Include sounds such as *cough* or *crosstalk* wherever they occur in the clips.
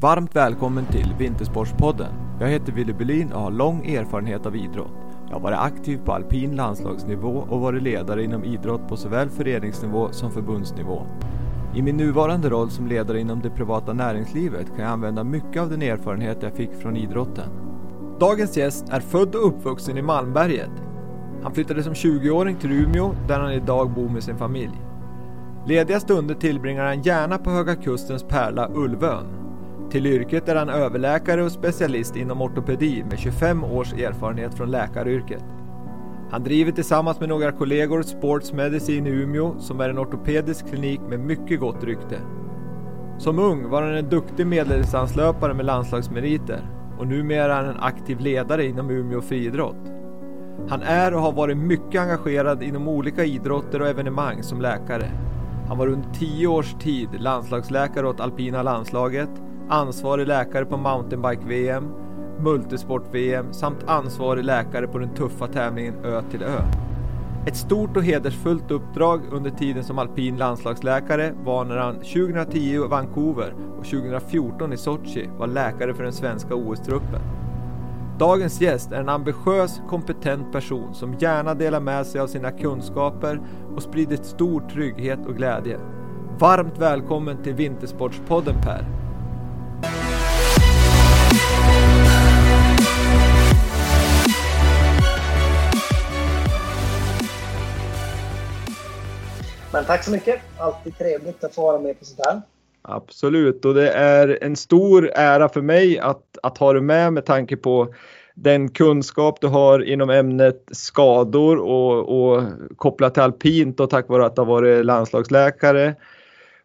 Varmt välkommen till Vintersportspodden. Jag heter Willy Berlin och har lång erfarenhet av idrott. Jag har varit aktiv på alpin landslagsnivå och varit ledare inom idrott på såväl föreningsnivå som förbundsnivå. I min nuvarande roll som ledare inom det privata näringslivet kan jag använda mycket av den erfarenhet jag fick från idrotten. Dagens gäst är född och uppvuxen i Malmberget. Han flyttade som 20-åring till Umeå där han idag bor med sin familj. Lediga stunder tillbringar han gärna på Höga Kustens pärla Ulvön. Till yrket är han överläkare och specialist inom ortopedi med 25 års erfarenhet från läkaryrket. Han driver tillsammans med några kollegor Sports Medicine i Umeå som är en ortopedisk klinik med mycket gott rykte. Som ung var han en duktig medeldistanslöpare med landslagsmeriter och numera är han en aktiv ledare inom Umeå friidrott. Han är och har varit mycket engagerad inom olika idrotter och evenemang som läkare. Han var under tio års tid landslagsläkare åt alpina landslaget, ansvarig läkare på mountainbike-VM, multisport-VM samt ansvarig läkare på den tuffa tävlingen Ö till Ö. Ett stort och hedersfullt uppdrag under tiden som alpin landslagsläkare var när han 2010 i Vancouver och 2014 i Sochi var läkare för den svenska OS-truppen. Dagens gäst är en ambitiös, kompetent person som gärna delar med sig av sina kunskaper och sprider stor trygghet och glädje. Varmt välkommen till Vintersportspodden Per! Men tack så mycket. Alltid trevligt att få vara med på sånt här. Absolut, och det är en stor ära för mig att, att ha dig med med tanke på den kunskap du har inom ämnet skador och, och kopplat till alpint och tack vare att du har varit landslagsläkare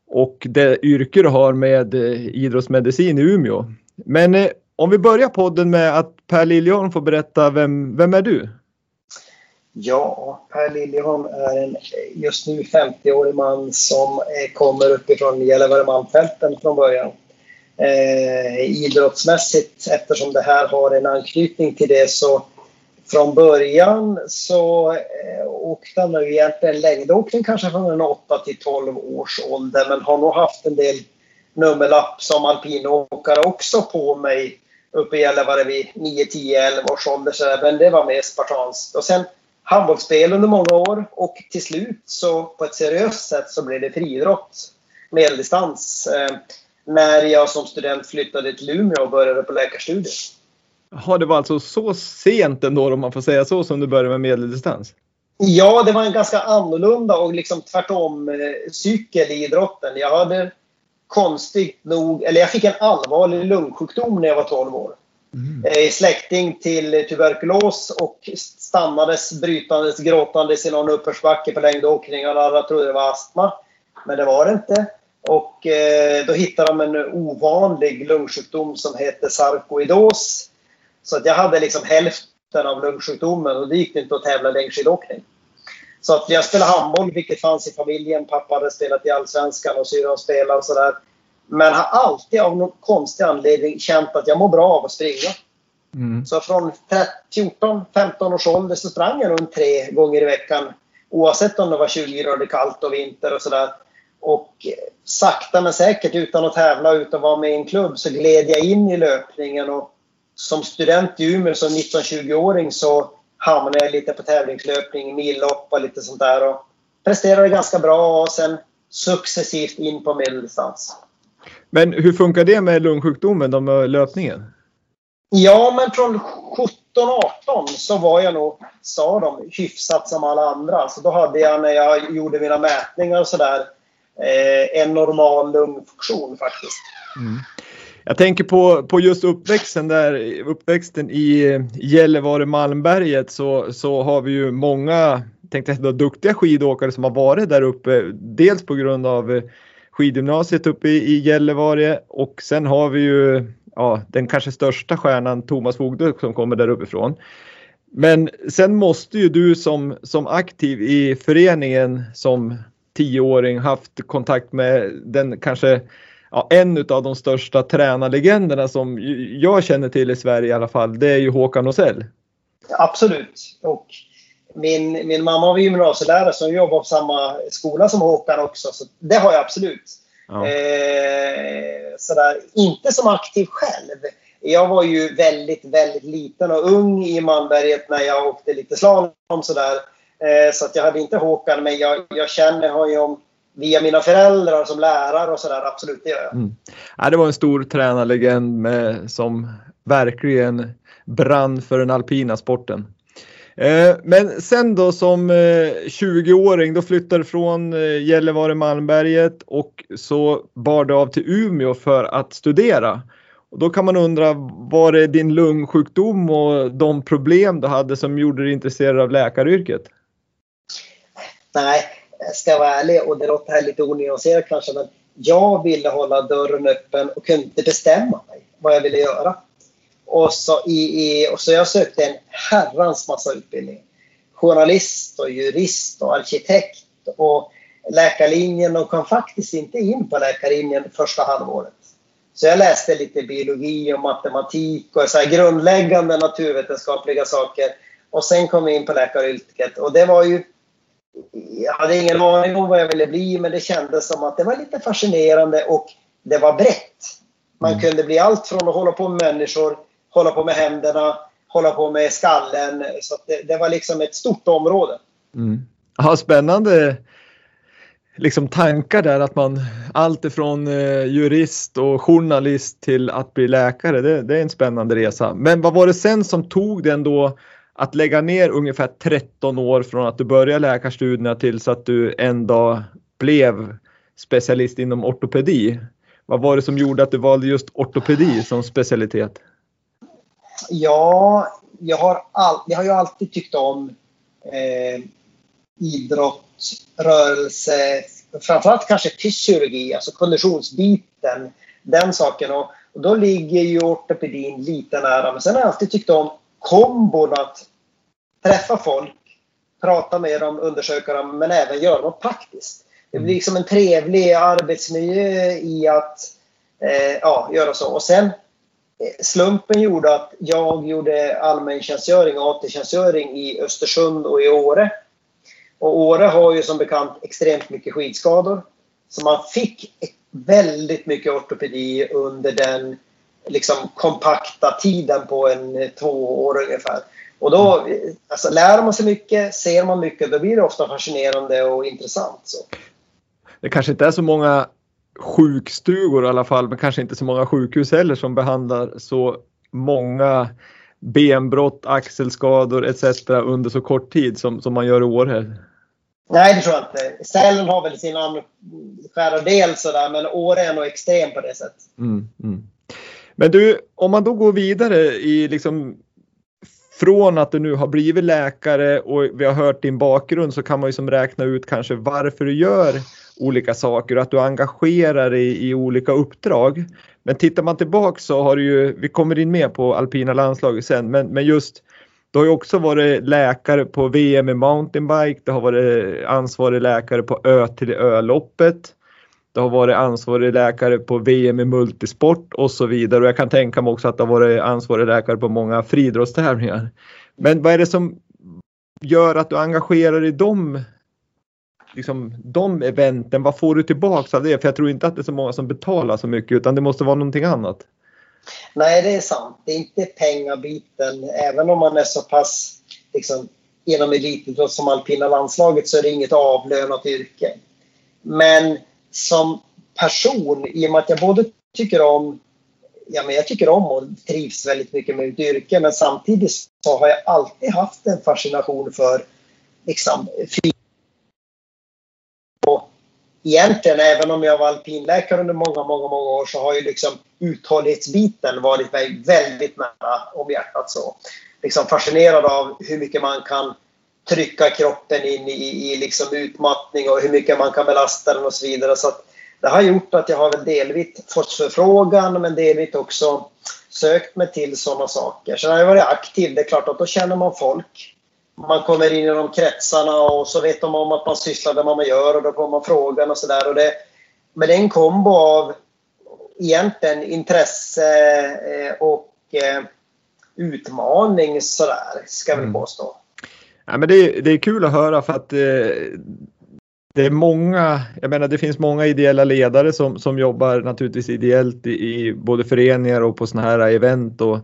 och det yrke du har med eh, idrottsmedicin i Umeå. Men eh, om vi börjar podden med att Per Liljeholm får berätta, vem, vem är du? Ja, Per Liljeholm är en just nu 50-årig man som eh, kommer uppifrån Gällivare-Malmfälten från början. Eh, idrottsmässigt, eftersom det här har en anknytning till det, så från början så eh, åkte han nu egentligen längdåkning kanske från en 8 till 12 års ålder, men har nog haft en del nummerlapp som alpinåkare också på mig uppe i Gällivare vid 9, 10, 11 års ålder. Men det var mer spartanskt. Och sen handbollsspel under många år och till slut så på ett seriöst sätt så blev det friidrott, medeldistans. Eh, när jag som student flyttade till Umeå och började på läkarstudier. Jaha, det var alltså så sent ändå om man får säga så som du började med medeldistans? Ja, det var en ganska annorlunda och liksom tvärtom eh, cykel i idrotten. Jag hade konstigt nog, eller jag fick en allvarlig lungsjukdom när jag var 12 år. Mm. Eh, släkting till tuberkulos och stannades brytandes gråtandes i någon uppförsbacke på längdåkning. Alla trodde det var astma, men det var det inte. Och eh, då hittade de en ovanlig lungsjukdom som heter sarkoidos. Så att jag hade liksom hälften av lungsjukdomen och det gick inte att tävla längdskidåkning. Så att jag spelade handboll, vilket fanns i familjen. Pappa hade spelat i Allsvenskan och syrran spelade och sådär. Men har alltid av någon konstig anledning känt att jag mår bra av att springa. Mm. Så från 14-15 års ålder så sprang jag runt tre gånger i veckan. Oavsett om det var 20 grader kallt och vinter och sådär. Och sakta men säkert, utan att tävla, utan att vara med i en klubb, så gled jag in i löpningen. Och som student i Umeå, som 19-20-åring, så hamnade jag lite på tävlingslöpning, millopp och lite sånt där. Och presterade ganska bra och sen successivt in på medeldistans. Men hur funkar det med lungsjukdomen, då med löpningen? Ja, men från 17-18 så var jag nog, sa de, hyfsat som alla andra. Så då hade jag, när jag gjorde mina mätningar och sådär, eh, en normal lungfunktion faktiskt. Mm. Jag tänker på, på just uppväxten där, uppväxten i Gällivare Malmberget så, så har vi ju många tänkte jag, duktiga skidåkare som har varit där uppe. Dels på grund av skidgymnasiet uppe i, i Gällivare och sen har vi ju ja, den kanske största stjärnan Thomas Fogde som kommer där uppifrån. Men sen måste ju du som, som aktiv i föreningen som tioåring haft kontakt med den kanske ja, en av de största tränarlegenderna som jag känner till i Sverige i alla fall. Det är ju Håkan Osell. Absolut. Och min, min mamma var gymnasielärare som jobbar på samma skola som Håkan också. Så det har jag absolut. Ja. Eh, sådär. Inte som aktiv själv. Jag var ju väldigt, väldigt liten och ung i Malmberget när jag åkte lite slalom sådär. Eh, så att jag hade inte Håkan, men jag, jag känner honom via mina föräldrar som lärare och sådär. Absolut, det gör jag. Mm. Ja, det var en stor tränarlegend med, som verkligen brann för den alpina sporten. Eh, men sen då som eh, 20-åring då flyttade du från eh, Gällivare Malmberget och så bar du av till Umeå för att studera. Och då kan man undra, var det din lungsjukdom och de problem du hade som gjorde dig intresserad av läkaryrket? Nej, jag ska vara ärlig och det låter här lite onyanserat kanske men jag ville hålla dörren öppen och kunde inte bestämma mig vad jag ville göra. Och så, i, i, och så jag sökte en herrans massa utbildning. Journalist och jurist och arkitekt och läkarlinjen och kom faktiskt inte in på läkarlinjen första halvåret. Så jag läste lite biologi och matematik och så grundläggande naturvetenskapliga saker. Och sen kom jag in på läkaryrket och det var ju... Jag hade ingen aning om vad jag ville bli men det kändes som att det var lite fascinerande och det var brett. Man mm. kunde bli allt från att hålla på med människor hålla på med händerna, hålla på med skallen. Så det, det, var liksom ett stort område. Mm. Ja, spännande liksom tankar där att man allt ifrån eh, jurist och journalist till att bli läkare. Det, det, är en spännande resa. Men vad var det sen som tog den då att lägga ner ungefär 13 år från att du började läkarstudierna tills att du en dag blev specialist inom ortopedi? Vad var det som gjorde att du valde just ortopedi som specialitet? Ja, jag har, all, jag har ju alltid tyckt om eh, idrott, rörelse, framförallt kanske fysiologi, alltså konditionsbiten, den saken. Och, och då ligger ju ortopedin lite nära. Men sen har jag alltid tyckt om kombon att träffa folk, prata med dem, undersöka dem, men även göra något praktiskt. Det blir liksom en trevlig arbetsmiljö i att eh, ja, göra så. Och sen slumpen gjorde att jag gjorde allmäntjänstgöring och AT-tjänstgöring i Östersund och i Åre. Och Åre har ju som bekant extremt mycket skidskador. Så man fick väldigt mycket ortopedi under den liksom, kompakta tiden på en två år ungefär. Och då alltså, lär man sig mycket, ser man mycket, då blir det ofta fascinerande och intressant. Så. Det kanske inte är så många sjukstugor i alla fall, men kanske inte så många sjukhus heller som behandlar så många benbrott, axelskador etc. under så kort tid som, som man gör i Åre. Nej, det tror jag inte. Sälen har väl sin skärra del sådär, men Åre är nog extrem på det sättet. Mm, mm. Men du, om man då går vidare i liksom från att du nu har blivit läkare och vi har hört din bakgrund så kan man ju som räkna ut kanske varför du gör olika saker och att du engagerar dig i olika uppdrag. Men tittar man tillbaka så har du ju, vi kommer in mer på alpina landslaget sen, men, men just du har ju också varit läkare på VM i mountainbike, du har varit ansvarig läkare på Ö till Ö-loppet. Du har varit ansvarig läkare på VM i multisport och så vidare. Och jag kan tänka mig också att du har varit ansvarig läkare på många friidrottstävlingar. Men vad är det som gör att du engagerar dig i de liksom, de eventen, vad får du tillbaks av det? För jag tror inte att det är så många som betalar så mycket utan det måste vara någonting annat. Nej, det är sant. Det är inte pengabiten. Även om man är så pass liksom, inom elitidrott som alpina landslaget så är det inget avlönat yrke. Men som person, i och med att jag både tycker om ja, men jag tycker om och trivs väldigt mycket med mitt yrke men samtidigt så har jag alltid haft en fascination för liksom, egentligen, även om jag var alpinläkare under många, många, många år så har ju liksom uthållighetsbiten varit mig väldigt nära om hjärtat. Så. Liksom fascinerad av hur mycket man kan trycka kroppen in i, i liksom utmattning och hur mycket man kan belasta den och så vidare. Så det har gjort att jag har väl delvis fått förfrågan men delvis också sökt mig till sådana saker. Sen har jag varit aktiv. Det är klart att då känner man folk man kommer in i de kretsarna och så vet de om att man sysslar med vad man gör och då får man frågan och sådär. Men det är en kombo av egentligen intresse eh, och eh, utmaning sådär, ska vi mm. påstå. Ja, men det, är, det är kul att höra för att eh, det är många, jag menar det finns många ideella ledare som, som jobbar naturligtvis ideellt i, i både föreningar och på sådana här event och,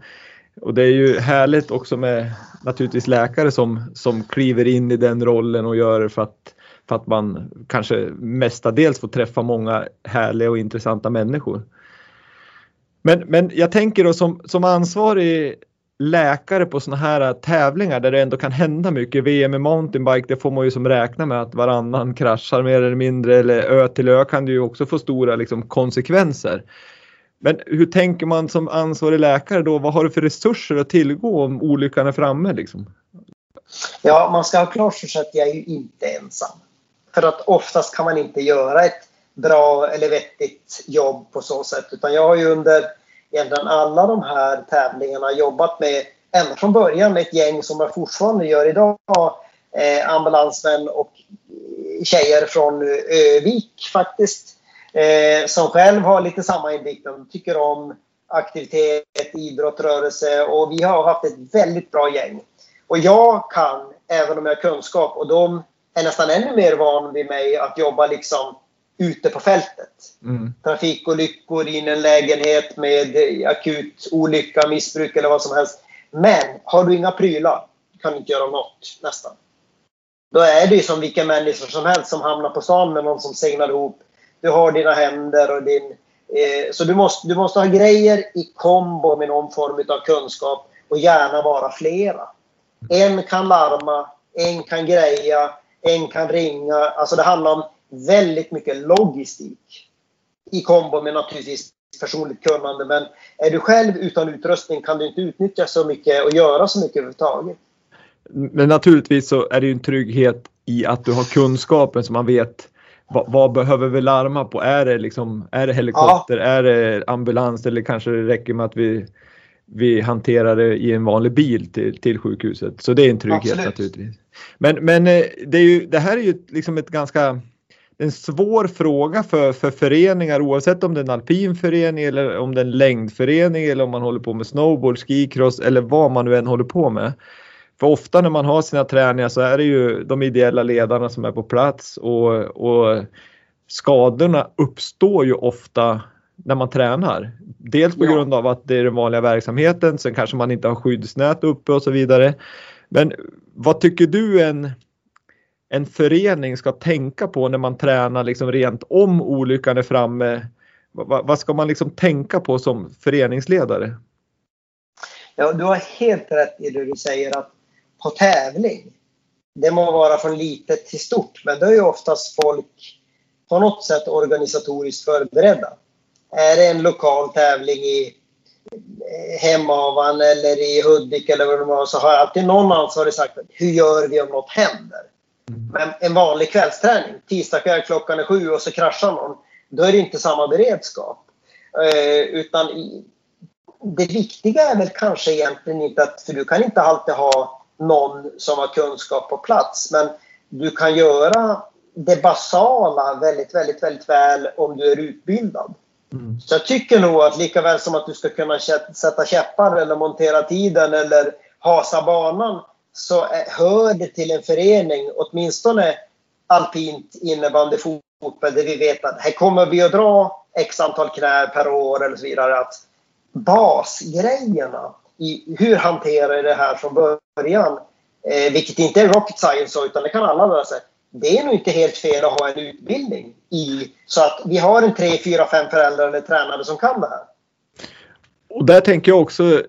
och det är ju härligt också med naturligtvis läkare som, som kliver in i den rollen och gör det för att, för att man kanske mestadels får träffa många härliga och intressanta människor. Men, men jag tänker då som, som ansvarig läkare på sådana här tävlingar där det ändå kan hända mycket. VM i mountainbike, det får man ju som räkna med att varannan kraschar mer eller mindre eller ö till ö kan det ju också få stora liksom, konsekvenser. Men hur tänker man som ansvarig läkare då? Vad har du för resurser att tillgå om olyckan är framme? Liksom? Ja, man ska ha klart för sig att jag är ju inte ensam. För att oftast kan man inte göra ett bra eller vettigt jobb på så sätt. Utan jag har ju under egentligen alla de här tävlingarna jobbat med, ända från början med ett gäng som jag fortfarande gör idag, eh, ambulansmän och tjejer från Övik faktiskt. Eh, som själv har lite samma inriktning, tycker om aktivitet, idrott, rörelse och vi har haft ett väldigt bra gäng. Och jag kan, även om jag har kunskap, och de är nästan ännu mer van vid mig att jobba liksom ute på fältet. Mm. Trafikolyckor in i en lägenhet med akut olycka, missbruk eller vad som helst. Men har du inga prylar kan du inte göra något nästan. Då är det som vilka människor som helst som hamnar på stan med någon som segnar ihop. Du har dina händer och din... Eh, så du måste, du måste ha grejer i kombo med någon form av kunskap och gärna vara flera. En kan larma, en kan greja, en kan ringa. Alltså det handlar om väldigt mycket logistik i kombo med naturligtvis personligt kunnande. Men är du själv utan utrustning kan du inte utnyttja så mycket och göra så mycket överhuvudtaget. Men naturligtvis så är det ju en trygghet i att du har kunskapen så man vet vad, vad, behöver vi larma på? Är det, liksom, är det helikopter? Ja. Är det ambulans? Eller kanske det räcker med att vi, vi hanterar det i en vanlig bil till, till sjukhuset? Så det är en trygghet Absolut. naturligtvis. Men, men eh, det, är ju, det här är ju liksom ett ganska en svår fråga för, för föreningar oavsett om det är en alpin förening eller om det är en längdförening eller om man håller på med snowboard, skicross eller vad man nu än håller på med. För ofta när man har sina träningar så är det ju de ideella ledarna som är på plats och, och skadorna uppstår ju ofta när man tränar. Dels på grund av att det är den vanliga verksamheten, sen kanske man inte har skyddsnät uppe och så vidare. Men vad tycker du en en förening ska tänka på när man tränar liksom rent om olyckan är framme? Vad, vad ska man liksom tänka på som föreningsledare? Ja, du har helt rätt i det du säger att på tävling, det må vara från litet till stort, men då är ju oftast folk på något sätt organisatoriskt förberedda. Är det en lokal tävling i Hemavan eller i Hudik eller vad det var så har alltid någon ansvarig sagt hur gör vi om något händer? Men en vanlig kvällsträning, tisdag kväll klockan är sju och så kraschar någon, då är det inte samma beredskap. Eh, utan det viktiga är väl kanske egentligen inte att, för du kan inte alltid ha någon som har kunskap på plats, men du kan göra det basala väldigt, väldigt, väldigt väl om du är utbildad. Mm. Så jag tycker nog att lika väl som att du ska kunna sätta käppar eller montera tiden eller hasa banan så hör det till en förening, åtminstone alpint innebandy fotboll, där vi vet att här kommer vi att dra x antal knä per år eller så vidare. Att basgrejerna i hur hanterar jag det här från början, eh, vilket inte är rocket science utan det kan alla lära sig. Det är nog inte helt fel att ha en utbildning i så att vi har en tre, fyra, fem föräldrar eller tränare som kan det här. Och där tänker jag också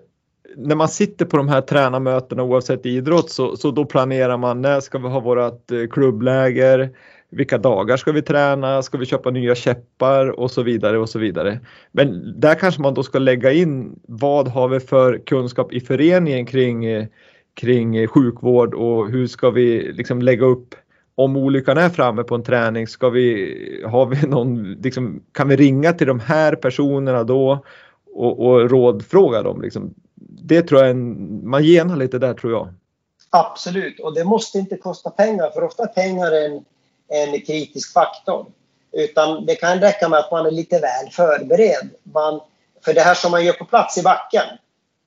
när man sitter på de här tränarmötena oavsett idrott så, så då planerar man när ska vi ha vårt eh, klubbläger? Vilka dagar ska vi träna? Ska vi köpa nya käppar och så vidare och så vidare. Men där kanske man då ska lägga in vad har vi för kunskap i föreningen kring, kring sjukvård och hur ska vi liksom lägga upp om olyckan är framme på en träning, ska vi, har vi någon, liksom, kan vi ringa till de här personerna då och, och rådfråga dem? Liksom det tror jag, en, man genar lite där tror jag. Absolut, och det måste inte kosta pengar för ofta är pengar en, en kritisk faktor. Utan det kan räcka med att man är lite väl förberedd. Man, för det här som man gör på plats i backen,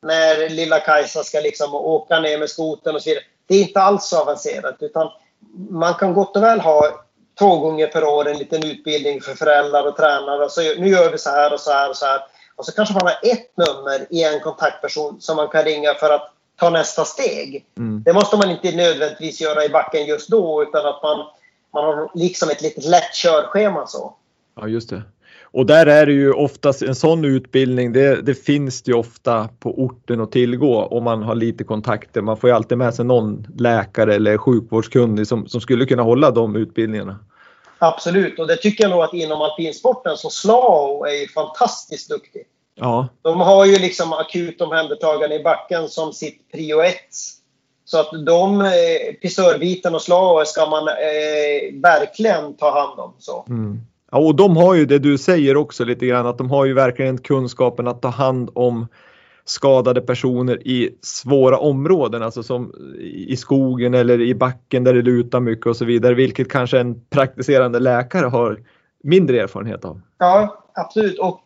när lilla Kajsa ska liksom åka ner med skoten och så vidare. Det är inte alls så avancerat utan man kan gott och väl ha två gånger per år en liten utbildning för föräldrar och tränare. Så nu gör vi så här och så här och så här. Och så kanske man har ett nummer i en kontaktperson som man kan ringa för att ta nästa steg. Mm. Det måste man inte nödvändigtvis göra i backen just då utan att man, man har liksom ett litet lätt körschema så. Ja, just det. Och där är det ju oftast en sån utbildning, det, det, finns det ju ofta på orten att tillgå om man har lite kontakter. Man får ju alltid med sig någon läkare eller sjukvårdskunnig som, som skulle kunna hålla de utbildningarna. Absolut, och det tycker jag nog att inom alpinsporten så Slao är ju fantastiskt duktig. Ja. De har ju liksom akut omhändertagande i backen som sitt prio ett. Så att de eh, pissörbiten och Slao ska man eh, verkligen ta hand om. Så. Mm. Ja, och de har ju det du säger också lite grann att de har ju verkligen kunskapen att ta hand om skadade personer i svåra områden, alltså som i skogen eller i backen där det lutar mycket och så vidare, vilket kanske en praktiserande läkare har mindre erfarenhet av. Ja, absolut. Och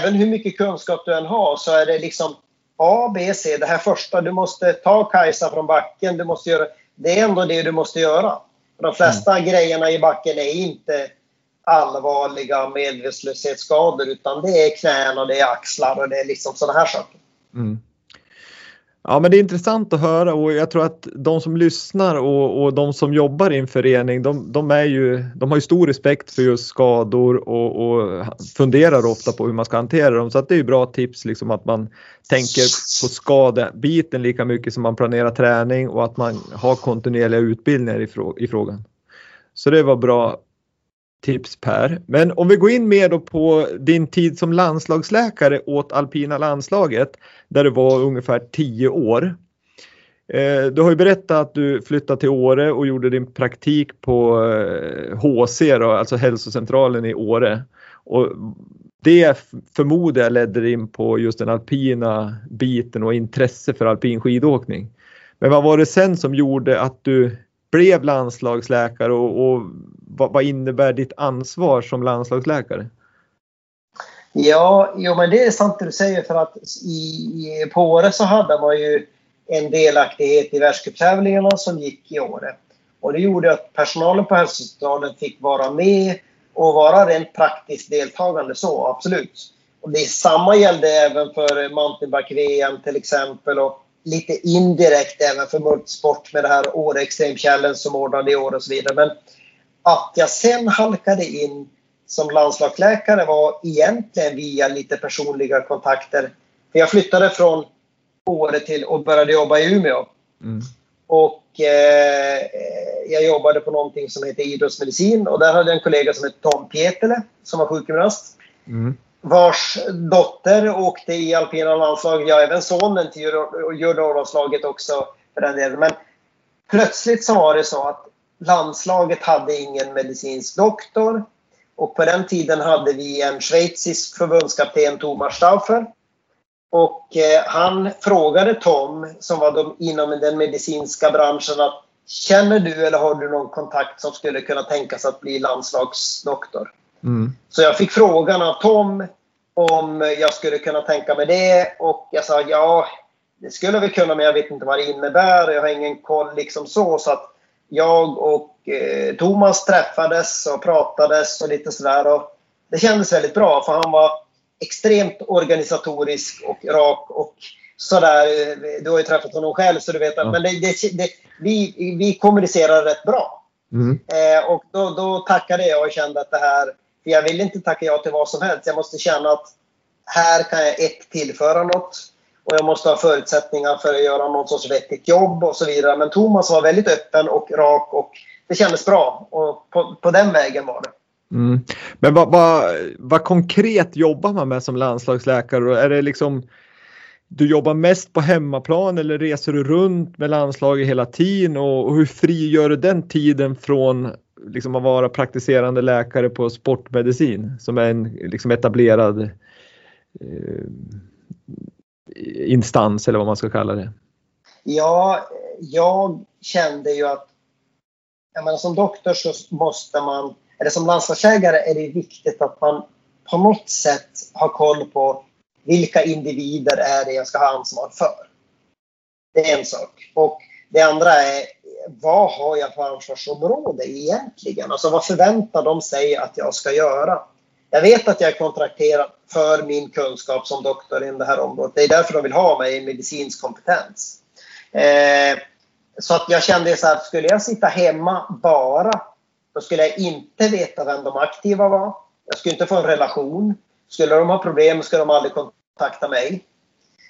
även hur mycket kunskap du än har så är det liksom A, B, C. Det här första, du måste ta Kajsa från backen, du måste göra, det är ändå det du måste göra. De flesta mm. grejerna i backen är inte allvarliga medvetslöshetsskador utan det är knän och det är axlar och det är liksom sådana här saker. Mm. Ja men det är intressant att höra och jag tror att de som lyssnar och, och de som jobbar i en förening de, de, är ju, de har ju stor respekt för just skador och, och, funderar ofta på hur man ska hantera dem så att det är ju bra tips liksom att man tänker på skadebiten lika mycket som man planerar träning och att man har kontinuerliga utbildningar i, frå i frågan. Så det var bra tips Per. Men om vi går in mer då på din tid som landslagsläkare åt alpina landslaget där du var ungefär 10 år. Eh, du har ju berättat att du flyttade till Åre och gjorde din praktik på eh, HC, då, alltså hälsocentralen i Åre. Och det förmodar jag ledde in på just den alpina biten och intresse för alpin skidåkning. Men vad var det sen som gjorde att du blev landslagsläkare och, och vad, vad, innebär ditt ansvar som landslagsläkare? Ja, jo, men det är sant det du säger för att i, på Åre så hade man ju en delaktighet i världscuptävlingarna som gick i Åre. Och det gjorde att personalen på hälsocentralen fick vara med och vara rent praktiskt deltagande så, absolut. Och det samma gällde även för mountainbike-VM till exempel och lite indirekt även för multisport med det här Åre Extreme Challenge som ordnade i år och så vidare. Men att jag sen halkade in som landslagsläkare var egentligen via lite personliga kontakter. För jag flyttade från Åre till och började jobba i Umeå. Mm. Och eh, jag jobbade på någonting som heter idrottsmedicin och där hade jag en kollega som hette Tom Pietele som var sjukgymnast. Mm vars dotter åkte i alpina landslaget. Ja, även sonen till juniorlandslaget också för den delen. Men plötsligt så var det så att landslaget hade ingen medicinsk doktor. Och på den tiden hade vi en schweizisk förbundskapten, Thomas Stauffer. Och eh, han frågade Tom, som var de, inom den medicinska branschen, att känner du eller har du någon kontakt som skulle kunna tänkas att bli landslagsdoktor? Mm. Så jag fick frågan av Tom om jag skulle kunna tänka mig det och jag sa ja, det skulle väl kunna men jag vet inte vad det innebär. Jag har ingen koll liksom så. så att jag och eh, Thomas träffades och pratades och lite sådär. det kändes väldigt bra för han var extremt organisatorisk och rak och sådär. Du har ju träffat honom själv så du vet. Ja. Men det, det, det, vi, vi kommunicerar rätt bra. Mm. Eh, och då, då tackade jag och kände att det här för jag vill inte tacka ja till vad som helst. Jag måste känna att här kan jag ett tillföra något och jag måste ha förutsättningar för att göra något sorts vettigt jobb och så vidare. Men Thomas var väldigt öppen och rak och det kändes bra och på, på den vägen var det. Mm. Men vad, vad, vad, konkret jobbar man med som landslagsläkare? Är det liksom du jobbar mest på hemmaplan eller reser du runt med landslaget hela tiden och, och hur frigör du den tiden från liksom att vara praktiserande läkare på sportmedicin som är en liksom etablerad eh, instans eller vad man ska kalla det? Ja, jag kände ju att jag menar, som doktor så måste man, eller som landslagsläkare är det viktigt att man på något sätt har koll på vilka individer är det jag ska ha ansvar för. Det är en sak. Och det andra är vad har jag för ansvarsområde egentligen? Alltså vad förväntar de sig att jag ska göra? Jag vet att jag är kontrakterad för min kunskap som doktor i det här området. Det är därför de vill ha mig i medicinsk kompetens. Eh, så att jag kände så här, skulle jag sitta hemma bara, då skulle jag inte veta vem de aktiva var. Jag skulle inte få en relation. Skulle de ha problem skulle de aldrig kontakta mig.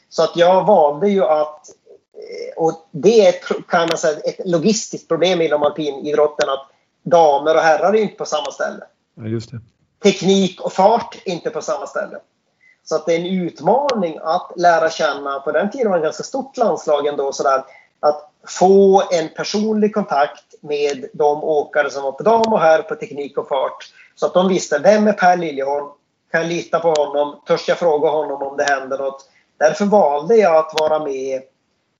Så att jag valde ju att, eh, och det är kan man säga, ett logistiskt problem inom alpinidrotten att damer och herrar är inte på samma ställe. Ja, just det. Teknik och fart inte på samma ställe. Så att det är en utmaning att lära känna, på den tiden var det ett ganska stort landslag ändå, sådär, att få en personlig kontakt med de åkare som var på dam och herr på teknik och fart. Så att de visste, vem är Per Liljeholm? Kan jag lita på honom? Törs jag fråga honom om det händer något? Därför valde jag att vara med,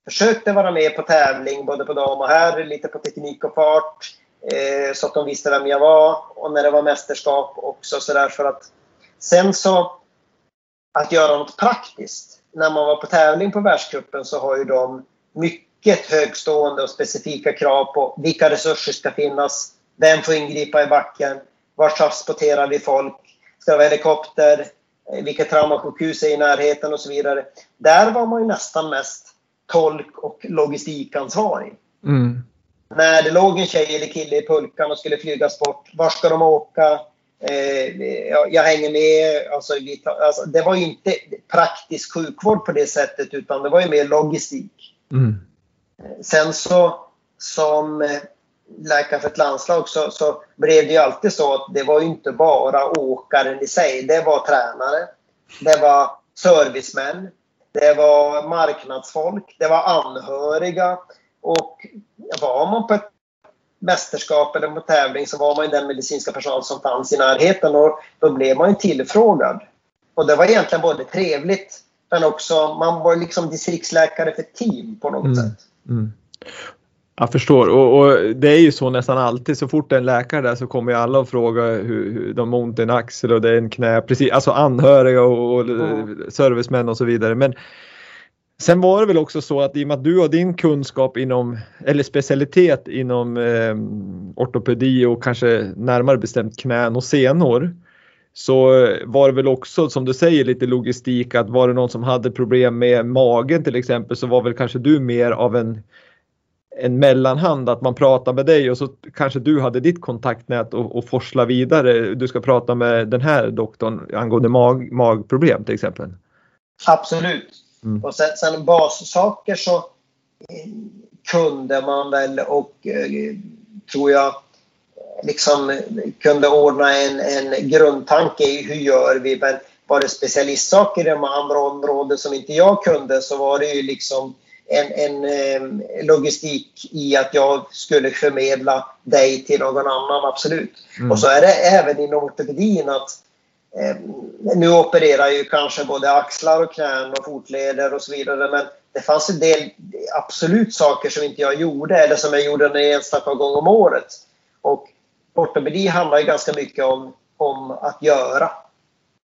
försökte vara med på tävling både på dam och herr, lite på teknik och fart. Eh, så att de visste vem jag var och när det var mästerskap också så där för att sen så att göra något praktiskt. När man var på tävling på världscupen så har ju de mycket högstående och specifika krav på vilka resurser ska finnas, vem får ingripa i backen, var transporterar vi folk, ska det vara helikopter, eh, vilket traumasjukhus är i närheten och så vidare. Där var man ju nästan mest tolk och logistikansvarig. Mm. När det låg en tjej eller kille i pulkan och skulle flygas bort, var ska de åka? Eh, jag hänger med. Alltså, vi, alltså, det var inte praktisk sjukvård på det sättet utan det var ju mer logistik. Mm. Sen så som eh, läkare för ett landslag så, så blev det ju alltid så att det var inte bara åkaren i sig. Det var tränare, det var servicemän, det var marknadsfolk, det var anhöriga. Och var man på ett mästerskap eller på tävling så var man ju den medicinska personal som fanns i närheten och då blev man ju tillfrågad. Och det var egentligen både trevligt men också, man var liksom distriktsläkare för team på något mm. sätt. Mm. Jag förstår och, och, det är ju så nästan alltid så fort det är en läkare där så kommer ju alla och frågar hur, hur de har ont i en axel och det är en knä, precis, alltså anhöriga och, och mm. servicemän och så vidare. Men Sen var det väl också så att i och med att du har din kunskap inom, eller specialitet inom eh, ortopedi och kanske närmare bestämt knän och senor. Så var det väl också som du säger lite logistik att var det någon som hade problem med magen till exempel så var väl kanske du mer av en en mellanhand att man pratar med dig och så kanske du hade ditt kontaktnät och, och forsla vidare. Du ska prata med den här doktorn angående mag, magproblem till exempel. Absolut. Mm. Och sen, sen bassaker så eh, kunde man väl och eh, tror jag liksom kunde ordna en, en grundtanke i hur gör vi. Men var det specialistsaker i de andra områden som inte jag kunde så var det ju liksom en, en eh, logistik i att jag skulle förmedla dig till någon annan, absolut. Mm. Och så är det även inom ortopedin att eh, Eh, nu opererar ju kanske både axlar och knän och fotleder och så vidare men det fanns en del absolut saker som inte jag gjorde eller som jag gjorde en enstaka gång om året. Och ortopedi handlar ju ganska mycket om, om att göra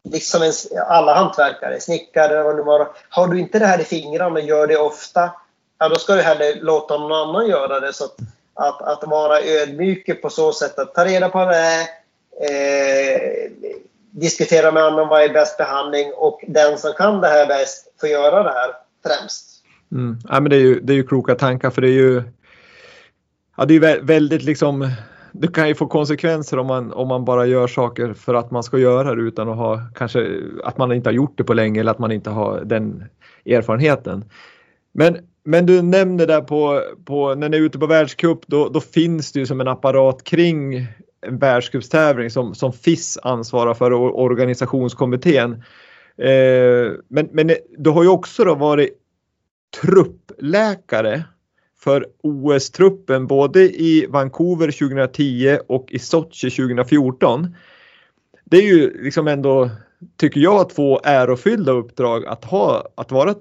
liksom en, alla hantverkare, snickare och vad Har du inte det här i fingrarna och gör det ofta, ja då ska du hellre låta någon annan göra det. Så att, att, att vara ödmjuk på så sätt att ta reda på det eh, diskutera med honom vad är bäst behandling och den som kan det här bäst får göra det här främst. Mm. Ja, men det, är ju, det är ju kloka tankar för det är ju ja, det är väldigt liksom det kan ju få konsekvenser om man, om man bara gör saker för att man ska göra det utan att ha kanske att man inte har gjort det på länge eller att man inte har den erfarenheten. Men, men du nämner där på, på när ni är ute på världscup då, då finns det ju som en apparat kring världscupstävling som, som FIS ansvarar för och organisationskommittén. Eh, men, men du har ju också då varit truppläkare för OS-truppen både i Vancouver 2010 och i Sochi 2014. Det är ju liksom ändå, tycker jag, två ärofyllda uppdrag att ha, att vara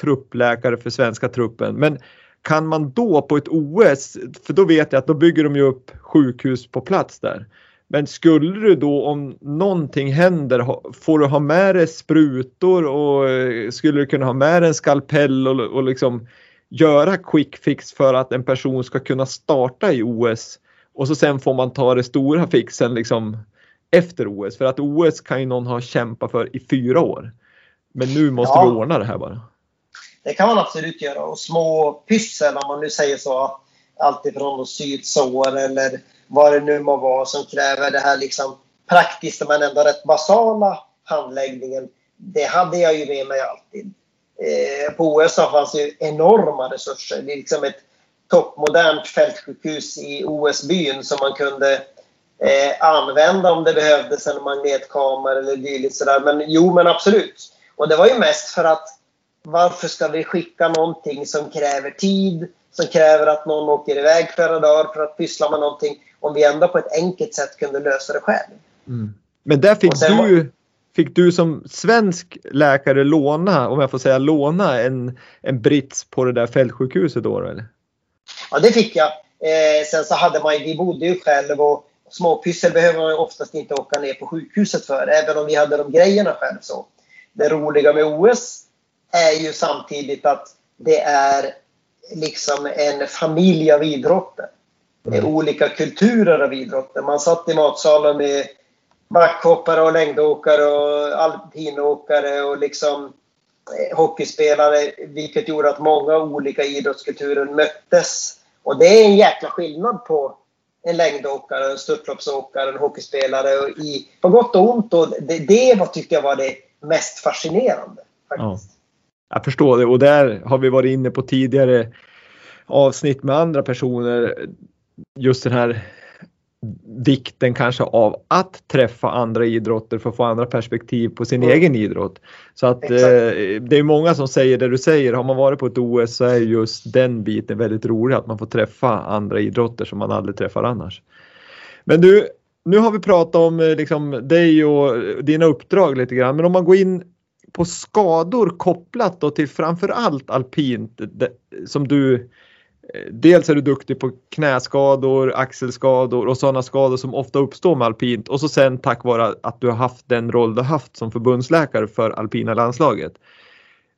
truppläkare för svenska truppen. Men kan man då på ett OS, för då vet jag att då bygger de ju upp sjukhus på plats där. Men skulle du då om någonting händer, får du ha med dig sprutor och skulle du kunna ha med dig en skalpell och, och liksom göra quick fix för att en person ska kunna starta i OS och så sen får man ta det stora fixen liksom efter OS för att OS kan ju någon ha kämpat för i fyra år. Men nu måste ja. vi ordna det här bara. Det kan man absolut göra och små pyssel om man nu säger så. Alltifrån sydsår eller vad det nu må vara som kräver det här liksom praktiska men ändå rätt basala handläggningen. Det hade jag ju med mig alltid. Eh, på OS fanns ju enorma resurser. Det är liksom ett toppmodernt fältsjukhus i OS-byn som man kunde eh, använda om det behövdes en magnetkamera eller dylikt. Sådär. Men jo, men absolut. Och det var ju mest för att varför ska vi skicka någonting som kräver tid, som kräver att någon åker iväg flera dagar för att pyssla med någonting om vi ändå på ett enkelt sätt kunde lösa det själv. Mm. Men där fick du, fick du som svensk läkare låna, om jag får säga låna, en, en brits på det där fältsjukhuset då eller? Ja, det fick jag. Eh, sen så hade man vi bodde ju själv och småpyssel behöver man oftast inte åka ner på sjukhuset för, även om vi hade de grejerna själv. Så. Det roliga med OS är ju samtidigt att det är liksom en familj av idrotter. Mm. Olika kulturer av idrotter. Man satt i matsalen med backhoppare och längdåkare och alpinåkare och liksom eh, hockeyspelare, vilket gjorde att många olika idrottskulturer möttes. Och det är en jäkla skillnad på en längdåkare, en störtloppsåkare, en hockeyspelare. Och i, på gott och ont. Och det, det var, tyckte jag var det mest fascinerande. Faktiskt. Ja. Jag förstår det och där har vi varit inne på tidigare avsnitt med andra personer. Just den här vikten kanske av att träffa andra idrotter för att få andra perspektiv på sin mm. egen idrott. Så att eh, det är många som säger det du säger. Har man varit på ett OS så är just den biten väldigt rolig att man får träffa andra idrotter som man aldrig träffar annars. Men du, nu har vi pratat om eh, liksom, dig och dina uppdrag lite grann. Men om man går in på skador kopplat då till framförallt alpint som du eh, Dels är du duktig på knäskador, axelskador och sådana skador som ofta uppstår med alpint och så sen tack vare att du har haft den roll du haft som förbundsläkare för alpina landslaget.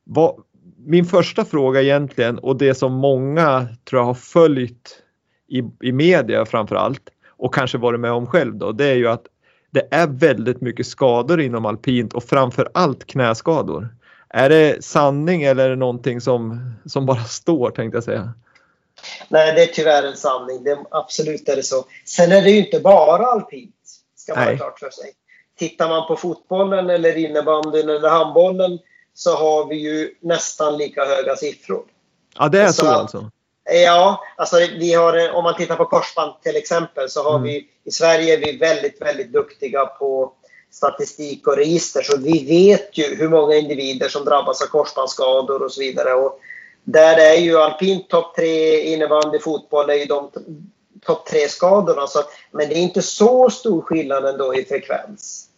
Vad, min första fråga egentligen och det som många tror jag har följt i, i media framförallt och kanske varit med om själv då, det är ju att det är väldigt mycket skador inom alpint och framför allt knäskador. Är det sanning eller är det någonting som, som bara står tänkte jag säga? Nej, det är tyvärr en sanning. Det, absolut är det så. Sen är det ju inte bara alpint, ska man ha klart för sig. Tittar man på fotbollen eller innebandyn eller handbollen så har vi ju nästan lika höga siffror. Ja, det är så, så alltså? Ja, alltså vi har, om man tittar på korsband till exempel så har mm. vi i Sverige är vi väldigt, väldigt duktiga på statistik och register så vi vet ju hur många individer som drabbas av korsbandsskador och så vidare. Och där är ju alpint topp tre, innebandy, fotboll är ju de topp tre skadorna. Så, men det är inte så stor skillnad ändå i frekvens.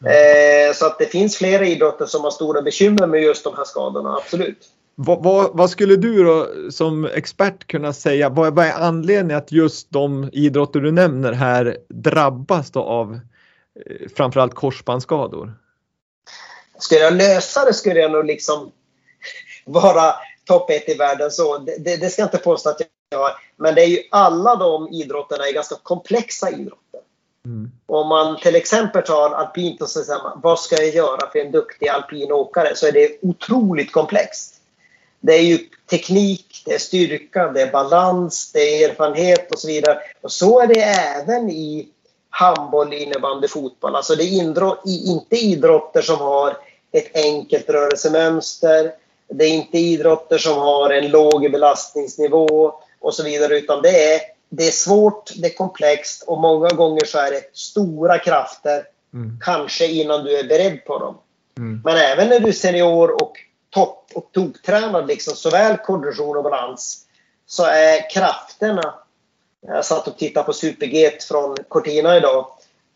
Mm. Eh, så att det finns flera idrotter som har stora bekymmer med just de här skadorna, absolut. Vad, vad, vad, skulle du då som expert kunna säga? Vad, vad, är anledningen att just de idrotter du nämner här drabbas då av eh, framförallt korsbandsskador? Skulle jag lösa det skulle jag nog liksom *laughs* vara topp ett i världen. Så det, det, det ska jag inte påstå att jag har. Men det är ju alla de idrotterna är ganska komplexa idrotter. Mm. Om man till exempel tar alpint och säger vad ska jag göra för en duktig alpinåkare så är det otroligt komplext. Det är ju teknik, det är styrka, det är balans, det är erfarenhet och så vidare. Och så är det även i handboll, innebandy, fotboll. Alltså det är inte idrotter som har ett enkelt rörelsemönster. Det är inte idrotter som har en låg belastningsnivå och så vidare. Utan det är, det är svårt, det är komplext och många gånger så är det stora krafter. Mm. Kanske innan du är beredd på dem. Mm. Men även när du är senior och topp och toktränad, liksom, såväl kondition och balans, så är krafterna... Jag satt och tittade på Super-G från Cortina idag.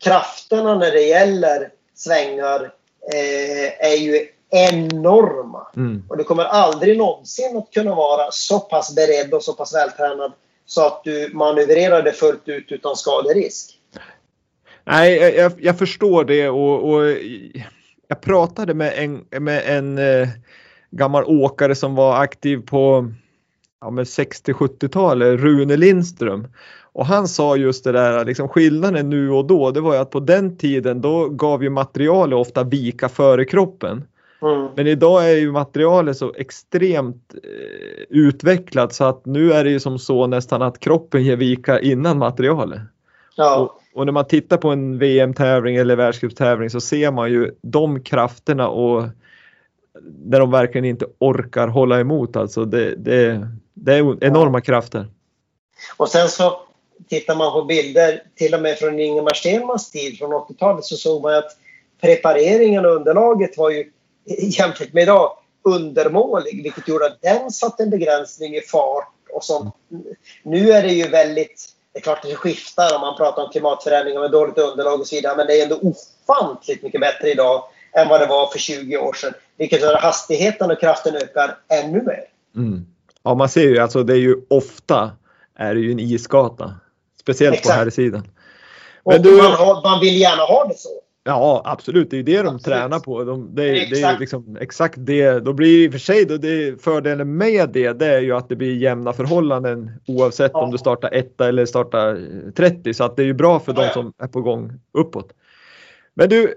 Krafterna när det gäller svängar eh, är ju enorma. Mm. Och du kommer aldrig någonsin att kunna vara så pass beredd och så pass vältränad så att du manövrerar det fullt ut utan skaderisk. Nej, jag, jag förstår det och, och, jag pratade med en, med en eh, gammal åkare som var aktiv på ja, 60-70-talet, Rune Lindström. Och han sa just det där, liksom skillnaden nu och då, det var ju att på den tiden då gav ju materialet ofta vika före kroppen. Mm. Men idag är ju materialet så extremt eh, utvecklat så att nu är det ju som så nästan att kroppen ger vika innan materialet. Ja. Och, och när man tittar på en VM-tävling eller världscuptävling så ser man ju de krafterna och där de verkligen inte orkar hålla emot alltså. Det, det, det är enorma ja. krafter. Och sen så tittar man på bilder till och med från Ingemar Stenmans tid från 80-talet så såg man att prepareringen och underlaget var ju *laughs* jämfört med idag undermålig vilket gjorde att den satte en begränsning i fart och sånt. Nu är det ju väldigt, det är klart det skiftar om man pratar om klimatförändringar med dåligt underlag och så vidare men det är ändå ofantligt mycket bättre idag än vad det var för 20 år sedan. Vilket gör att hastigheten och kraften ökar ännu mer. Mm. Ja man ser ju alltså det är ju ofta är det ju en isgata. Speciellt Exakt. på här sidan. Men du, man, har, man vill gärna ha det så. Ja absolut, det är det de absolut. tränar på. De, det, exakt. det är liksom exakt det. Då blir i och för sig då det, fördelen med det, det är ju att det blir jämna förhållanden oavsett ja. om du startar etta eller startar 30 så att det är ju bra för ja, de som är på gång uppåt. Men du,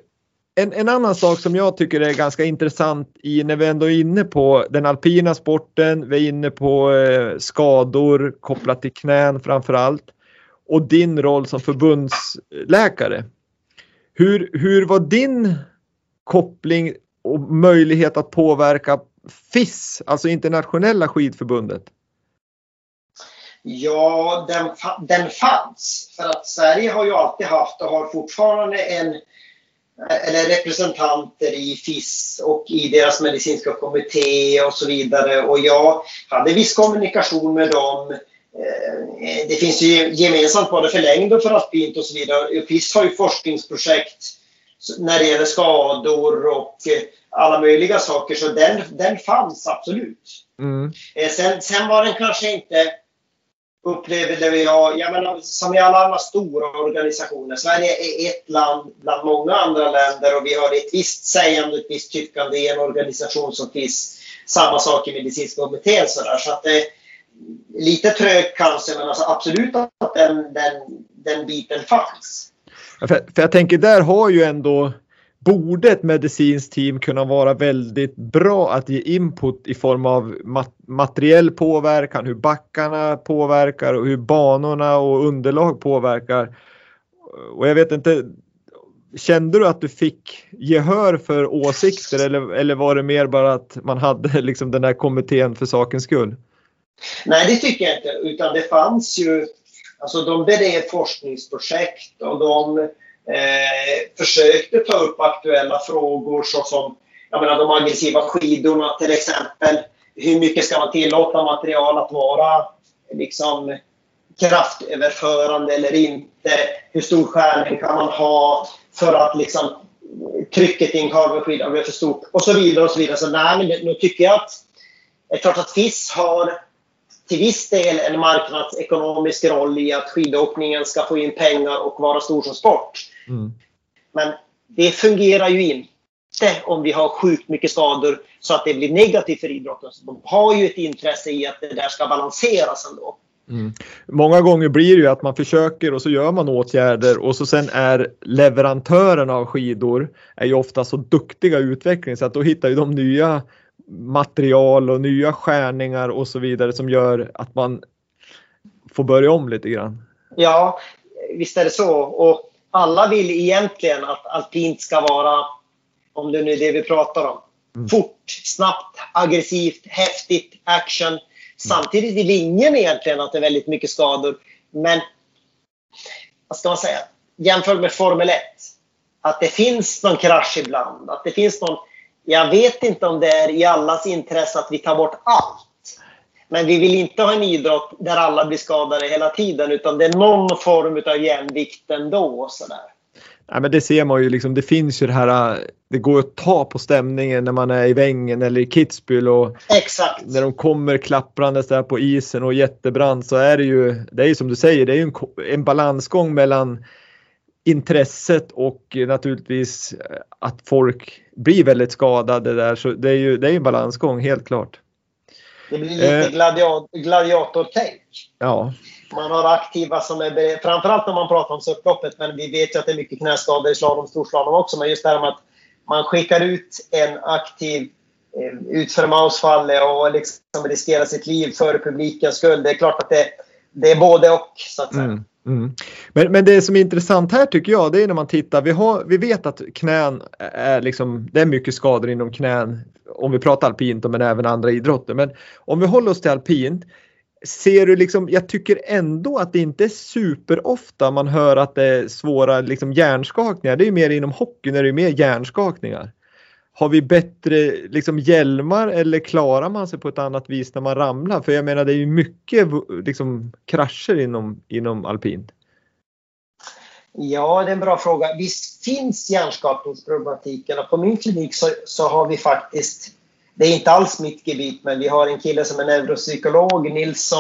en, en, annan sak som jag tycker är ganska intressant i när vi ändå är inne på den alpina sporten, vi är inne på eh, skador kopplat till knän framför allt och din roll som förbundsläkare. Hur, hur var din koppling och möjlighet att påverka FIS, alltså internationella skidförbundet? Ja, den, den fanns. För att Sverige har ju alltid haft och har fortfarande en eller representanter i FIS och i deras medicinska kommitté och så vidare. Och jag hade viss kommunikation med dem. Eh, det finns ju gemensamt både för längd och för alpint och så vidare. FIS har ju forskningsprojekt när det gäller skador och eh, alla möjliga saker. Så den, den fanns absolut. Mm. Eh, sen, sen var den kanske inte upplevde vi, jag, jag menar, som i alla andra stora organisationer, Sverige är ett land bland många andra länder och vi har ett visst sägande, ett visst tyckande i en organisation som finns samma sak i medicinska kommittén. Så, där, så att det är lite trögt kanske, men alltså absolut att den, den, den biten fanns. För, för jag tänker, där har ju ändå borde ett medicinskt team kunna vara väldigt bra att ge input i form av mat materiell påverkan, hur backarna påverkar och hur banorna och underlag påverkar. Och jag vet inte, kände du att du fick gehör för åsikter eller, eller var det mer bara att man hade *laughs* liksom den här kommittén för sakens skull? Nej, det tycker jag inte, utan det fanns ju, alltså de bedrev forskningsprojekt och de eh, försökte ta upp aktuella frågor såsom jag menar, de aggressiva skidorna till exempel. Hur mycket ska man tillåta material att vara liksom, kraftöverförande eller inte? Hur stor skärning kan man ha för att liksom, trycket i en carbonskida blir för stort? Och så vidare. och så vidare. Så nej, nu tycker jag att det är klart att FIS har till viss del en marknadsekonomisk roll i att skidåkningen ska få in pengar och vara stor som sport. Mm. Men det fungerar ju inte om vi har sjukt mycket skador så att det blir negativt för idrotten. Så de har ju ett intresse i att det där ska balanseras ändå. Mm. Många gånger blir det ju att man försöker och så gör man åtgärder och så sen är leverantörerna av skidor är ju ofta så duktiga i utvecklingen så att då hittar ju de nya material och nya skärningar och så vidare som gör att man får börja om lite grann. Ja, visst är det så. Och alla vill egentligen att alpint ska vara, om det nu är det vi pratar om, mm. fort, snabbt, aggressivt, häftigt, action. Samtidigt vill ingen egentligen att det är väldigt mycket skador. Men vad ska man säga? Jämfört med Formel 1. Att det finns någon krasch ibland. Att det finns någon... Jag vet inte om det är i allas intresse att vi tar bort allt. Men vi vill inte ha en idrott där alla blir skadade hela tiden utan det är någon form av jämvikt ändå. Sådär. Ja, men det ser man ju liksom, det finns ju det här, det går att ta på stämningen när man är i Vängen eller i Kitzbühel och Exakt. när de kommer klapprandes där på isen och jättebrant så är det ju, det är ju som du säger, det är ju en, en balansgång mellan intresset och naturligtvis att folk blir väldigt skadade där så det är ju det är en balansgång helt klart. Det blir lite eh, gladiator, gladiator-tänk. Ja. Man har aktiva som är framförallt när man pratar om upploppet, men vi vet ju att det är mycket knäskador i slalom, storslalom också. Men just det här med att man skickar ut en aktiv eh, utför mausfallet och liksom riskerar sitt liv för publikens skull. Det är klart att det, det är både och, så att säga. Mm. Mm. Men, men det som är intressant här tycker jag det är när man tittar, vi, har, vi vet att knän är liksom, det är mycket skador inom knän om vi pratar alpint men även andra idrotter. Men om vi håller oss till alpint, ser du liksom, jag tycker ändå att det inte är superofta man hör att det är svåra liksom hjärnskakningar. Det är mer inom hockey när det är mer hjärnskakningar. Har vi bättre liksom hjälmar eller klarar man sig på ett annat vis när man ramlar? För jag menar det är ju mycket liksom, krascher inom, inom alpint. Ja, det är en bra fråga. Visst finns hjärnskakningsproblematiken och på min klinik så, så har vi faktiskt det är inte alls mitt gebit, men vi har en kille som är neuropsykolog, Nils,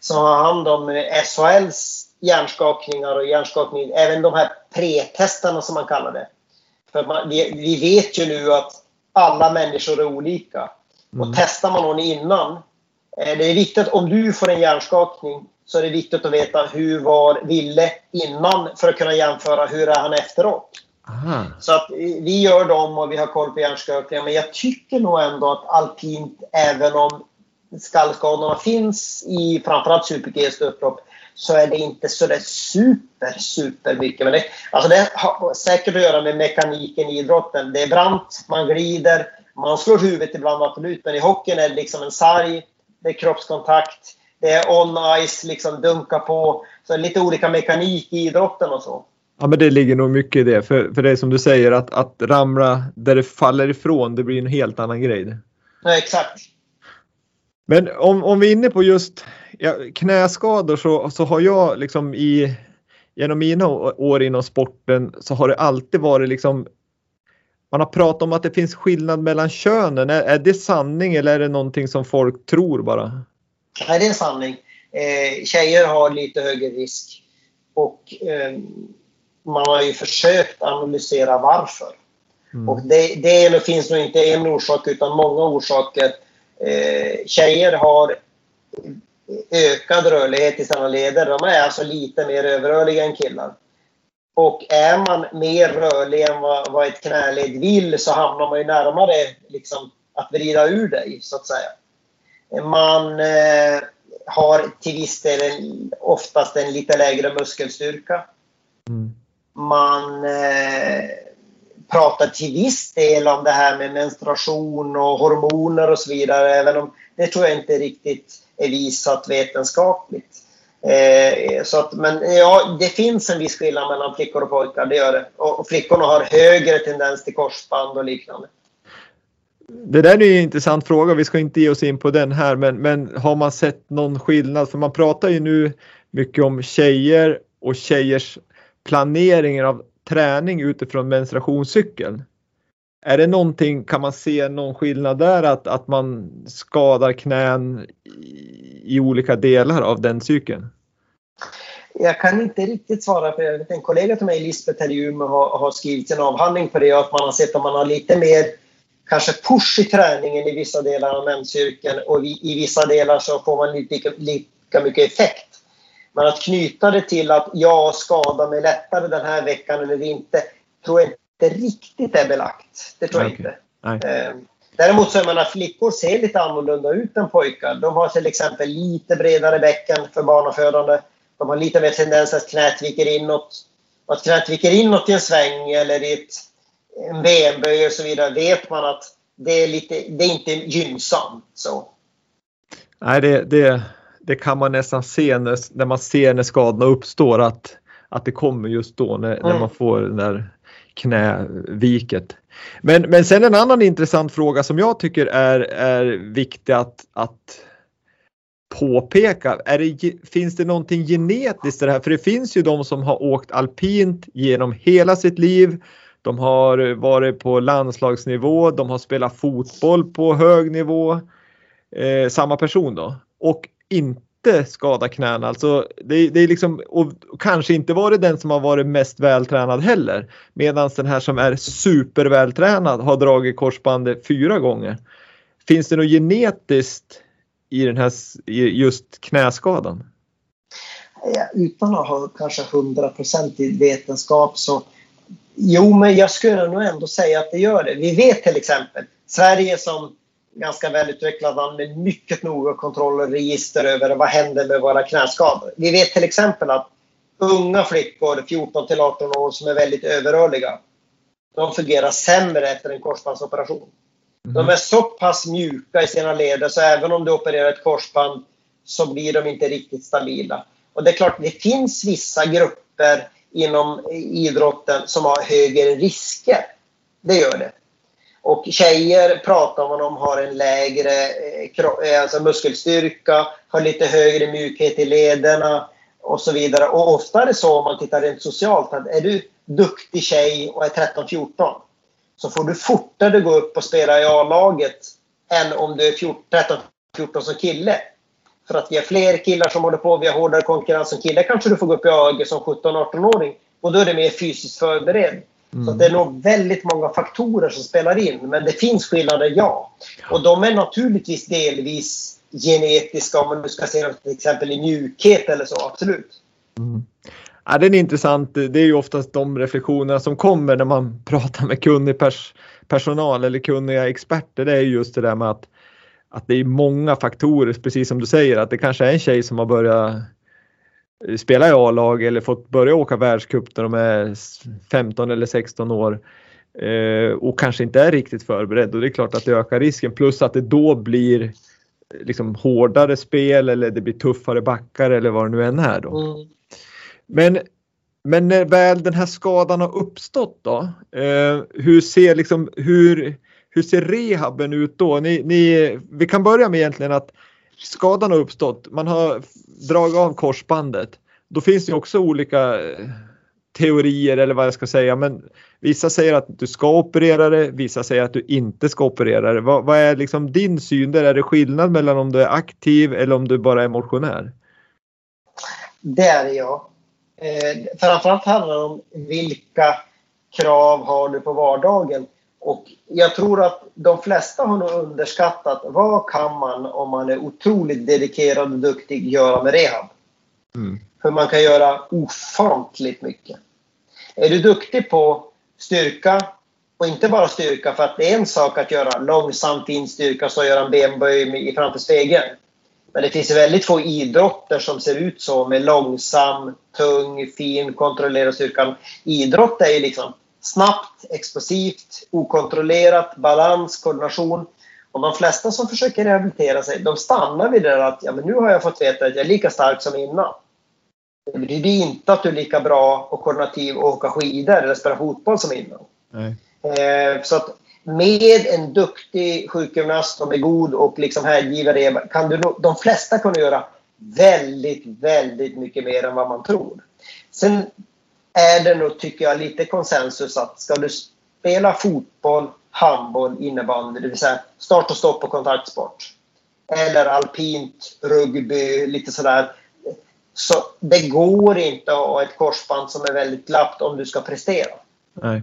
som har hand om eh, SHLs hjärnskakningar och hjärnskakning, även de här pretestarna som man kallar det. För man, vi, vi, vet ju nu att alla människor är olika. Mm. Och testar man någon innan, eh, det är viktigt om du får en hjärnskakning så är det viktigt att veta hur var Ville innan för att kunna jämföra hur är han efteråt. Aha. Så att vi gör dem och vi har koll på hjärnskakningar. Men jag tycker nog ändå att alpint, även om skallskadorna finns i framförallt super-Gs upplopp, så är det inte så det super, super mycket. Men det, alltså det har säkert att göra med mekaniken i idrotten. Det är brant, man glider, man slår huvudet ibland absolut. Men i hockeyn är det liksom en sarg, det är kroppskontakt, det är on ice, liksom dunka på. Så det är lite olika mekanik i idrotten och så. Ja men det ligger nog mycket i det. För, för det är som du säger att, att ramla där det faller ifrån det blir en helt annan grej. Ja, exakt. Men om, om vi är inne på just ja, knäskador så, så har jag liksom i genom mina år inom sporten så har det alltid varit liksom man har pratat om att det finns skillnad mellan könen. Är, är det sanning eller är det någonting som folk tror bara? Nej, det är en sanning. Eh, tjejer har lite högre risk. Och eh, man har ju försökt analysera varför. Mm. Och det, det finns nog inte en orsak utan många orsaker. Eh, tjejer har ökad rörlighet i sina leder. De är alltså lite mer överrörliga än killar. Och är man mer rörlig än vad, vad ett knäled vill så hamnar man ju närmare liksom, att vrida ur dig, så att säga. Man eh, har till viss del en, oftast en lite lägre muskelstyrka. Mm man eh, pratar till viss del om det här med menstruation och hormoner och så vidare, även om det tror jag inte riktigt är visat vetenskapligt. Eh, så att, men ja, det finns en viss skillnad mellan flickor och pojkar, det gör det. Och, och flickorna har högre tendens till korsband och liknande. Det där är en intressant fråga, vi ska inte ge oss in på den här, men, men har man sett någon skillnad? För man pratar ju nu mycket om tjejer och tjejers planering av träning utifrån menstruationscykeln. Är det någonting, kan man se någon skillnad där att, att man skadar knän i, i olika delar av den cykeln? Jag kan inte riktigt svara på det. En kollega till mig, Lisbeth här i Umeå, har, har skrivit en avhandling på det och att man har sett att man har lite mer kanske push i träningen i vissa delar av menscykeln och i, i vissa delar så får man lika, lika mycket effekt. Men att knyta det till att jag skadar mig lättare den här veckan eller inte, tror jag inte riktigt är belagt. Det tror jag okay. inte. Ehm, däremot så att flickor ser lite annorlunda ut än pojkar. De har till exempel lite bredare bäcken för barnafödande. De har lite mer tendens att knät viker inåt. Att knät viker inåt i en sväng eller i ett, en benböj och så vidare vet man att det är, lite, det är inte gynnsamt. Så. Nej, det, det, det kan man nästan se när, när man ser när skadorna uppstår att, att det kommer just då när, mm. när man får den där knäviket. Men, men sen en annan intressant fråga som jag tycker är, är viktig att, att påpeka. Är det, finns det någonting genetiskt i det här? För det finns ju de som har åkt alpint genom hela sitt liv. De har varit på landslagsnivå, de har spelat fotboll på hög nivå. Eh, samma person då. Och inte skada knäna. Alltså det, det, är liksom, och kanske inte varit den som har varit mest vältränad heller. Medan den här som är supervältränad har dragit korsbandet fyra gånger. Finns det något genetiskt i den här just knäskadan? Utan att ha kanske hundraprocentig vetenskap så Jo, men jag skulle nog ändå säga att det gör det. Vi vet till exempel Sverige som ganska välutvecklad land med mycket noga kontroll och register över vad händer med våra knäskador. Vi vet till exempel att unga flickor 14 till 18 år som är väldigt överrörliga de fungerar sämre efter en korsbandsoperation. Mm. De är så pass mjuka i sina leder så även om du opererar ett korsband så blir de inte riktigt stabila. Och det är klart, det finns vissa grupper inom idrotten som har högre risker. Det gör det. Och tjejer pratar man om har en lägre eh, eh, alltså muskelstyrka, har lite högre mjukhet i lederna och så vidare. Och ofta är det så om man tittar rent socialt att är du duktig tjej och är 13-14 så får du fortare gå upp och spela i A-laget än om du är 13-14 som kille. För att vi har fler killar som håller på, vi har hårdare konkurrens som kille kanske du får gå upp i AG som 17-18-åring och då är du mer fysiskt förberedd. Mm. Så det är nog väldigt många faktorer som spelar in, men det finns skillnader, ja. Och de är naturligtvis delvis genetiska om man nu ska se till exempel i mjukhet eller så, absolut. Mm. Ja, det är intressant. Det är ju oftast de reflektionerna som kommer när man *laughs* pratar med kunnig pers personal eller kunniga experter. Det är just det där med att, att det är många faktorer, precis som du säger, att det kanske är en tjej som har börjat spela i A-lag eller fått börja åka världscup när de är 15 eller 16 år eh, och kanske inte är riktigt förberedd och det är klart att det ökar risken plus att det då blir liksom hårdare spel eller det blir tuffare backar eller vad det nu än är då. Mm. Men, men när väl den här skadan har uppstått då, eh, hur ser liksom hur, hur ser rehaben ut då? Ni, ni, vi kan börja med egentligen att skadan har uppstått, man har dragit av korsbandet. Då finns det också olika eh, teorier eller vad jag ska säga, men vissa säger att du ska operera det, vissa säger att du inte ska operera det. Vad, vad är liksom din syn där? Är det skillnad mellan om du är aktiv eller om du bara är motionär? Det är det ja. Eh, framförallt handlar det om vilka krav har du på vardagen. Och jag tror att de flesta har nog underskattat vad kan man om man är otroligt dedikerad och duktig göra med rehab. Mm. För man kan göra ofantligt mycket. Är du duktig på styrka och inte bara styrka för att det är en sak att göra långsam fin styrka så göra en benböj framför spegeln. Men det finns väldigt få idrotter som ser ut så med långsam, tung, fin, kontrollerad styrka. Idrott är ju liksom snabbt, explosivt, okontrollerat, balans, koordination. Och de flesta som försöker rehabilitera sig, de stannar vid det att ja, men nu har jag fått veta att jag är lika stark som innan. Det betyder inte att du är lika bra och koordinativ och åka skidor eller spela fotboll som innan. Eh, så att med en duktig sjukgymnast som är god och liksom härdgivare kan du, de flesta kunna göra väldigt, väldigt mycket mer än vad man tror. Sen är det nog, tycker jag, lite konsensus att ska du spela fotboll, handboll, innebandy, det vill säga start och stopp och kontaktsport, eller alpint, rugby, lite sådär. Så det går inte att ha ett korsband som är väldigt glappt om du ska prestera. Nej.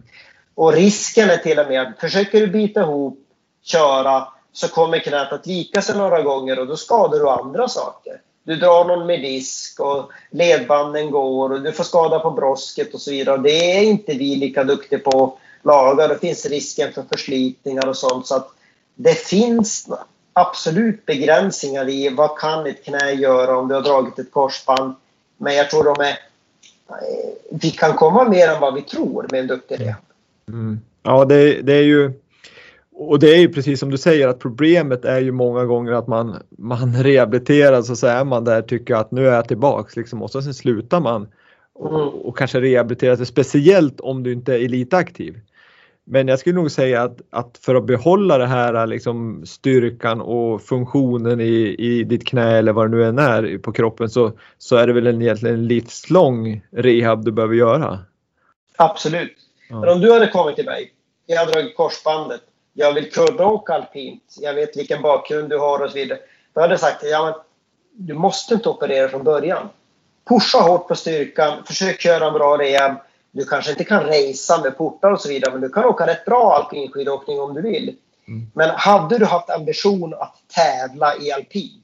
Och risken är till och med att försöker du bita ihop, köra, så kommer knät att vika sig några gånger och då skadar du andra saker. Du drar någon medisk och ledbanden går och du får skada på brosket och så vidare. Det är inte vi lika duktiga på att laga. Det finns risken för förslitningar och sånt. Så att det finns absolut begränsningar i vad kan ett knä göra om du har dragit ett korsband. Men jag tror de är... Eh, vi kan komma mer än vad vi tror med en duktig rehab. Mm. Ja, det, det är ju och det är ju precis som du säger att problemet är ju många gånger att man, man *laughs* rehabiliteras och så är man där tycker att nu är jag tillbaks liksom, och så sen slutar man och, mm. och kanske rehabilitera sig speciellt om du inte är elitaktiv. Men jag skulle nog säga att, att för att behålla det här liksom, styrkan och funktionen i, i ditt knä eller vad det nu än är på kroppen så, så är det väl en, egentligen en livslång rehab du behöver göra. Absolut. Ja. Men om du hade kommit till mig, jag har dragit korsbandet jag vill kubbåka alpint, jag vet vilken bakgrund du har och så vidare. Då hade jag sagt, ja men du måste inte operera från början. Pusha hårt på styrkan, försök köra en bra rehab. Du kanske inte kan racea med portar och så vidare, men du kan åka rätt bra alpinskidåkning om du vill. Mm. Men hade du haft ambition att tävla i alpint,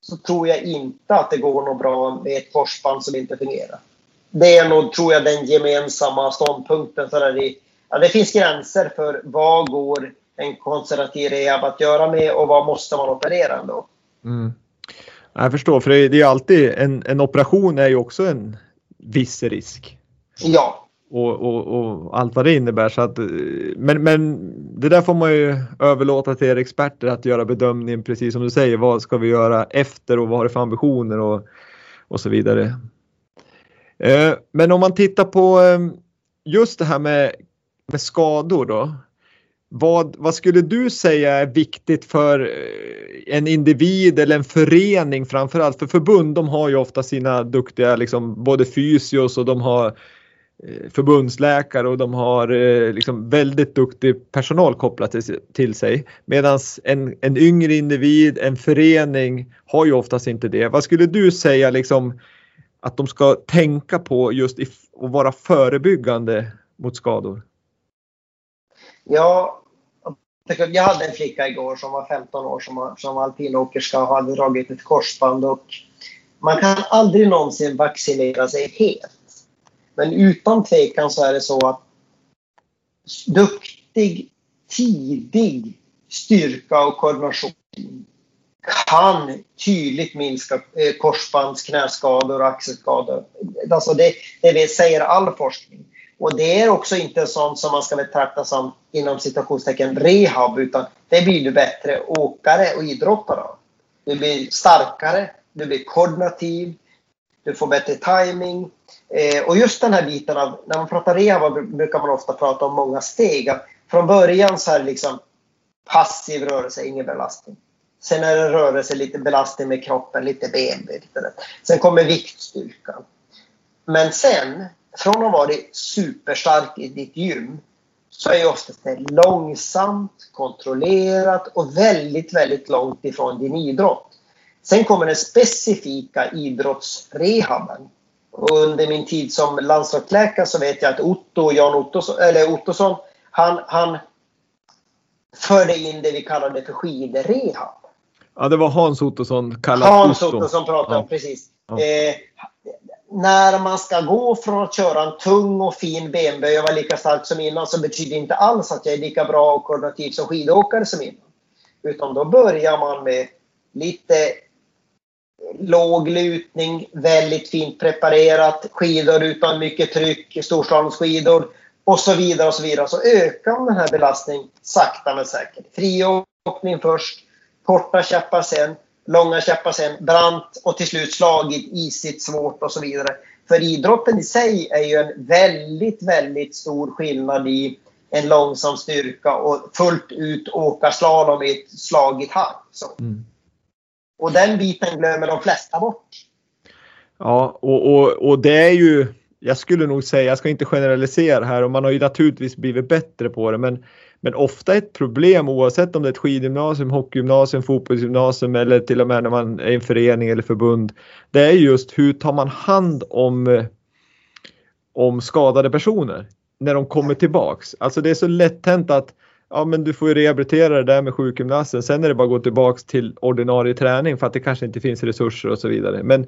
så tror jag inte att det går något bra med ett korsband som inte fungerar. Det är nog, tror jag, den gemensamma ståndpunkten. Så där ja, det finns gränser för vad går en konservativ rehab att göra med och vad måste man operera ändå. Mm. Jag förstår, för det är alltid en, en operation är ju också en viss risk. Ja. Och, och, och, allt vad det innebär. Så att, men, men det där får man ju överlåta till er experter att göra bedömningen precis som du säger. Vad ska vi göra efter och vad har det för ambitioner och, och så vidare. Eh, men om man tittar på eh, just det här med, med skador då. Vad, vad skulle du säga är viktigt för eh, en individ eller en förening framförallt? För förbund de har ju ofta sina duktiga liksom, både fysios och de har eh, förbundsläkare och de har eh, liksom väldigt duktig personal kopplat till, till sig. Medan en, en yngre individ, en förening har ju oftast inte det. Vad skulle du säga liksom att de ska tänka på just i, och vara förebyggande mot skador? Ja, jag hade en flicka igår som var 15 år som var, som alpinåkerska och hade dragit ett korsband. Och man kan aldrig någonsin vaccinera sig helt. Men utan tvekan så är det så att duktig, tidig styrka och koordination kan tydligt minska eh, korsbands, knäskador och axelskador. Alltså det, det säger all forskning. Och det är också inte sånt som man ska betrakta som inom citationstecken rehab utan det blir du bättre åkare och idrottare av. Du blir starkare, du blir koordinativ, du får bättre timing. Eh, och just den här biten av, när man pratar rehab brukar man ofta prata om många steg. Från början så är det liksom passiv rörelse, ingen belastning. Sen är det rörelse, lite belastning med kroppen, lite benböj. Sen kommer viktstyrkan. Men sen från att vara superstark i ditt gym så är ju oftast det långsamt, kontrollerat och väldigt, väldigt långt ifrån din idrott. Sen kommer den specifika idrottsrehaben. Och under min tid som landslagsläkare så vet jag att Otto, Jan Ottosson, eller Ottosson, han, han förde in det vi kallade för skidrehab. Ja, det var Hans Ottosson kallad Hans Ottosson pratade om, precis. Ja. Eh, när man ska gå från att köra en tung och fin benböj och vara lika stark som innan så betyder det inte alls att jag är lika bra och koordinativ som skidåkare som innan. Utan då börjar man med lite låg lutning, väldigt fint preparerat, skidor utan mycket tryck, storslalomskidor och så vidare och så vidare. Så ökar den här belastningen sakta men säkert. Friåkning först, korta käppar sen, långa käppar sen, brant och till slut slagigt, isigt, svårt och så vidare. För idrotten i sig är ju en väldigt, väldigt stor skillnad i en långsam styrka och fullt ut åka slalom i ett slagigt hagg. Mm. Och den biten glömmer de flesta bort. Ja, och, och, och det är ju, jag skulle nog säga, jag ska inte generalisera här och man har ju naturligtvis blivit bättre på det men men ofta ett problem oavsett om det är ett skidgymnasium, hockeygymnasium, fotbollsgymnasium eller till och med när man är i en förening eller förbund. Det är just hur tar man hand om, om skadade personer när de kommer tillbaks. Alltså det är så lätt hänt att ja men du får ju rehabilitera det där med sjukgymnasten. Sen är det bara att gå tillbaks till ordinarie träning för att det kanske inte finns resurser och så vidare. Men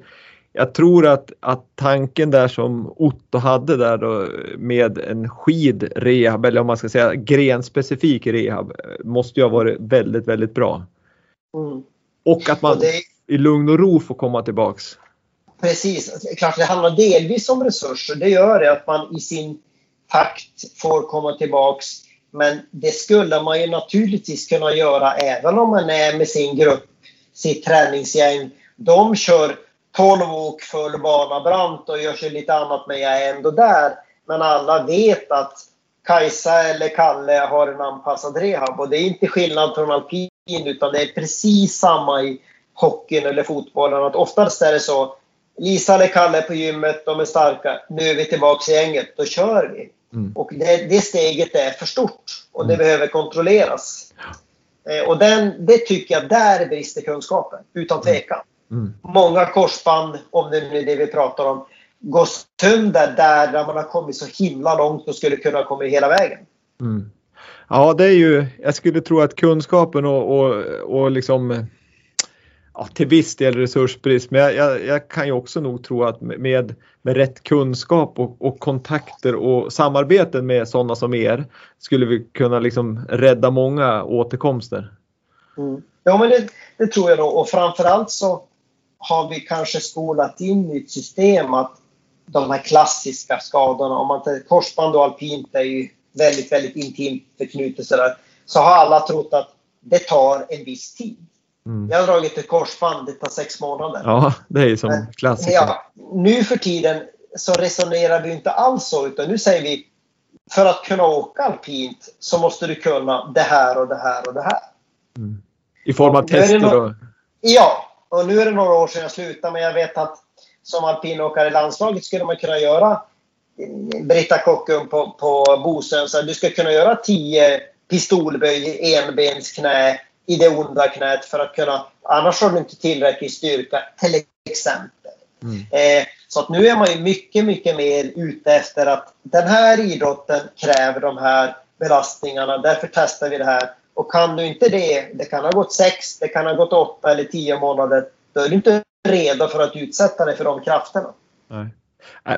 jag tror att, att tanken där som Otto hade där då med en skidrehab eller om man ska säga grenspecifik rehab måste ju ha varit väldigt, väldigt bra. Mm. Och att man och det... i lugn och ro får komma tillbaks. Precis, klart det handlar delvis om resurser. Det gör det att man i sin takt får komma tillbaks. Men det skulle man ju naturligtvis kunna göra även om man är med sin grupp, sitt träningsgäng. De kör 12 åk full bana brant och gör sig lite annat men jag är ändå där. Men alla vet att Kajsa eller Kalle har en anpassad rehab och det är inte skillnad från alpin utan det är precis samma i hockeyn eller fotbollen. Att oftast är det så. Lisa eller Kalle på gymmet, de är starka. Nu är vi tillbaka i gänget, då kör vi. Mm. Och det, det, steget är för stort och det mm. behöver kontrolleras. Eh, och den, det tycker jag, där brister kunskapen, utan tvekan. Mm. Många korsband, om det nu är det vi pratar om, går sönder där, där man har kommit så himla långt och skulle kunna komma hela vägen. Mm. Ja, det är ju, jag skulle tro att kunskapen och, och, och liksom ja, till viss del resursbrist, men jag, jag, jag, kan ju också nog tro att med, med rätt kunskap och, och kontakter och samarbeten med sådana som er skulle vi kunna liksom rädda många återkomster. Mm. Ja, men det, det, tror jag då. Och framförallt så har vi kanske skolat in i ett system att de här klassiska skadorna, om man tar korsband och alpint är ju väldigt, väldigt intimt förknutet sådär, så har alla trott att det tar en viss tid. Mm. Jag har dragit ett korsband, det tar sex månader. Ja, det är ju som klassiker. Ja, nu för tiden så resonerar vi inte alls så, utan nu säger vi för att kunna åka alpint så måste du kunna det här och det här och det här. Mm. I form av tester då? Ja, och nu är det några år sedan jag slutade, men jag vet att som alpinåkare i landslaget skulle man kunna göra Britta Kockum på, på Bosön, så du ska kunna göra tio pistolböj i enbensknä i det onda knät för att kunna, annars har du inte tillräcklig styrka till exempel. Mm. Eh, så att nu är man ju mycket, mycket mer ute efter att den här idrotten kräver de här belastningarna, därför testar vi det här. Och kan du inte det, det kan ha gått sex, det kan ha gått åtta eller tio månader, då är du inte redo för att utsätta dig för de krafterna. Nej.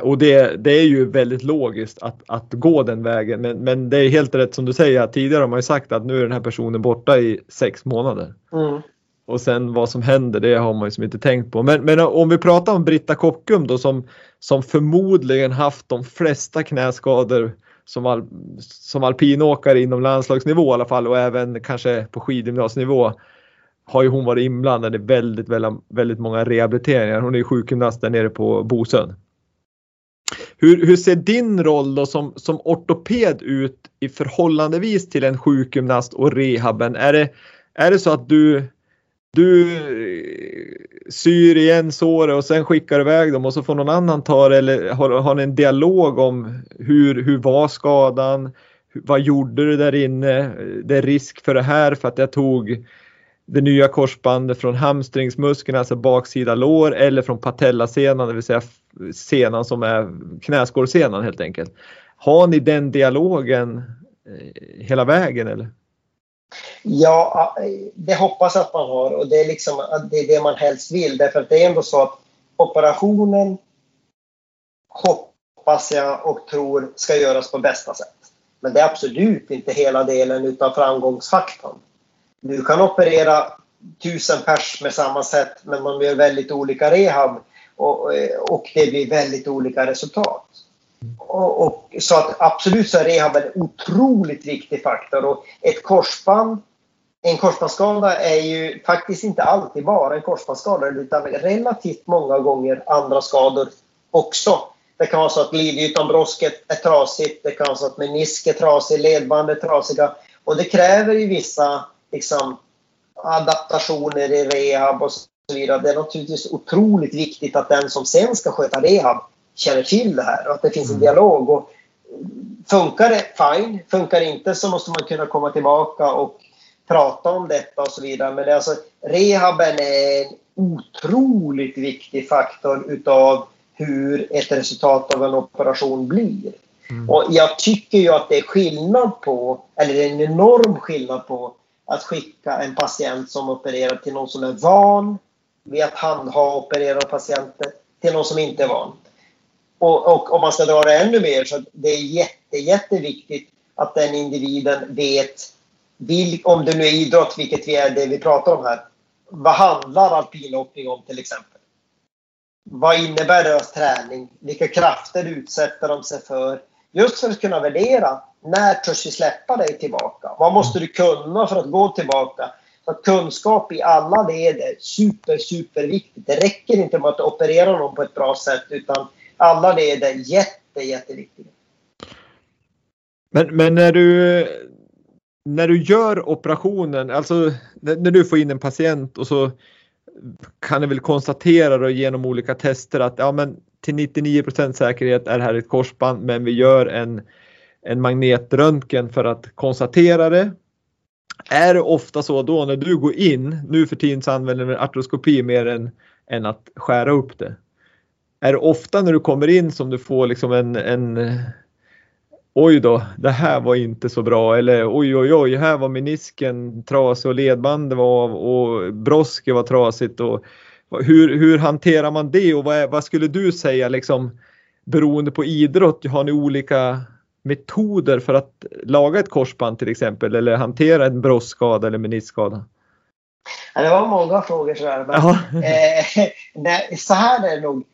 Och det, det är ju väldigt logiskt att, att gå den vägen men, men det är helt rätt som du säger tidigare har man ju sagt att nu är den här personen borta i sex månader. Mm. Och sen vad som händer det har man ju som inte tänkt på. Men, men om vi pratar om Britta Kockum då som, som förmodligen haft de flesta knäskador som, al, som alpinåkare inom landslagsnivå i alla fall och även kanske på skidgymnasnivå har ju hon varit inblandad i väldigt, väldigt, väldigt många rehabiliteringar. Hon är sjukgymnast där nere på Bosön. Hur, hur ser din roll då som, som ortoped ut i förhållandevis till en sjukgymnast och rehaben? Är det, är det så att du, du eh, syr igen såret och sen skickar iväg dem och så får någon annan ta det eller har, har ni en dialog om hur, hur var skadan? Vad gjorde du där inne? Det är risk för det här för att jag tog det nya korsbandet från hamstringsmuskeln, alltså baksida lår eller från patellasenan, det vill säga senan som är knäskålsenan helt enkelt. Har ni den dialogen eh, hela vägen eller? Ja, eh, det hoppas att man har och det är liksom det, är det man helst vill därför att det är ändå så att operationen hoppas jag och tror ska göras på bästa sätt. Men det är absolut inte hela delen utan framgångsfaktorn. Du kan operera tusen pers med samma sätt men man gör väldigt olika rehab och, eh, och det blir väldigt olika resultat. Och, och, så att absolut så är rehab en otroligt viktig faktor och ett korsband en korsbandsskada är ju faktiskt inte alltid bara en korsbandsskada utan relativt många gånger andra skador också. Det kan vara så att glidytan, brosket är trasigt, det kan vara så att menisk är trasig, ledband är trasiga och det kräver ju vissa liksom, adaptationer i rehab och så vidare. Det är naturligtvis otroligt viktigt att den som sen ska sköta rehab känner till det här och att det finns en mm. dialog. Och funkar det, fine. Funkar det inte så måste man kunna komma tillbaka och prata om detta och så vidare. Men alltså, rehaben är en otroligt viktig faktor utav hur ett resultat av en operation blir. Mm. Och jag tycker ju att det är skillnad på, eller det är en enorm skillnad på att skicka en patient som opererar till någon som är van vid att handha opererade patienter till någon som inte är van. Och, och om man ska dra det ännu mer så det är jätte, jätteviktigt att den individen vet, vilk, om det nu är idrott, vilket vi är det vi pratar om här, vad handlar alpinhoppning om till exempel? Vad innebär deras träning? Vilka krafter utsätter de sig för? Just för att kunna värdera när törs vi släppa dig tillbaka? Vad måste du kunna för att gå tillbaka? Så att kunskap i alla led är super, superviktigt. Det räcker inte med att operera någon på ett bra sätt utan alla led är jätte, jätteviktiga. Men, men när du när du gör operationen, alltså när, när du får in en patient och så kan du väl konstatera då genom olika tester att ja, men till 99% säkerhet är det här ett korsband men vi gör en, en magnetröntgen för att konstatera det. Är det ofta så då när du går in, nu för tiden så använder vi artroskopi mer än, än att skära upp det. Är det ofta när du kommer in som du får liksom en, en oj då, det här var inte så bra eller oj oj oj, här var menisken trasig och ledbandet var av och brosket var trasigt. Och, hur, hur hanterar man det och vad, är, vad skulle du säga liksom beroende på idrott? Har ni olika metoder för att laga ett korsband till exempel eller hantera en brosskada eller meniskskada? Ja, det var många frågor så här, men, eh, nej, så här är det nog.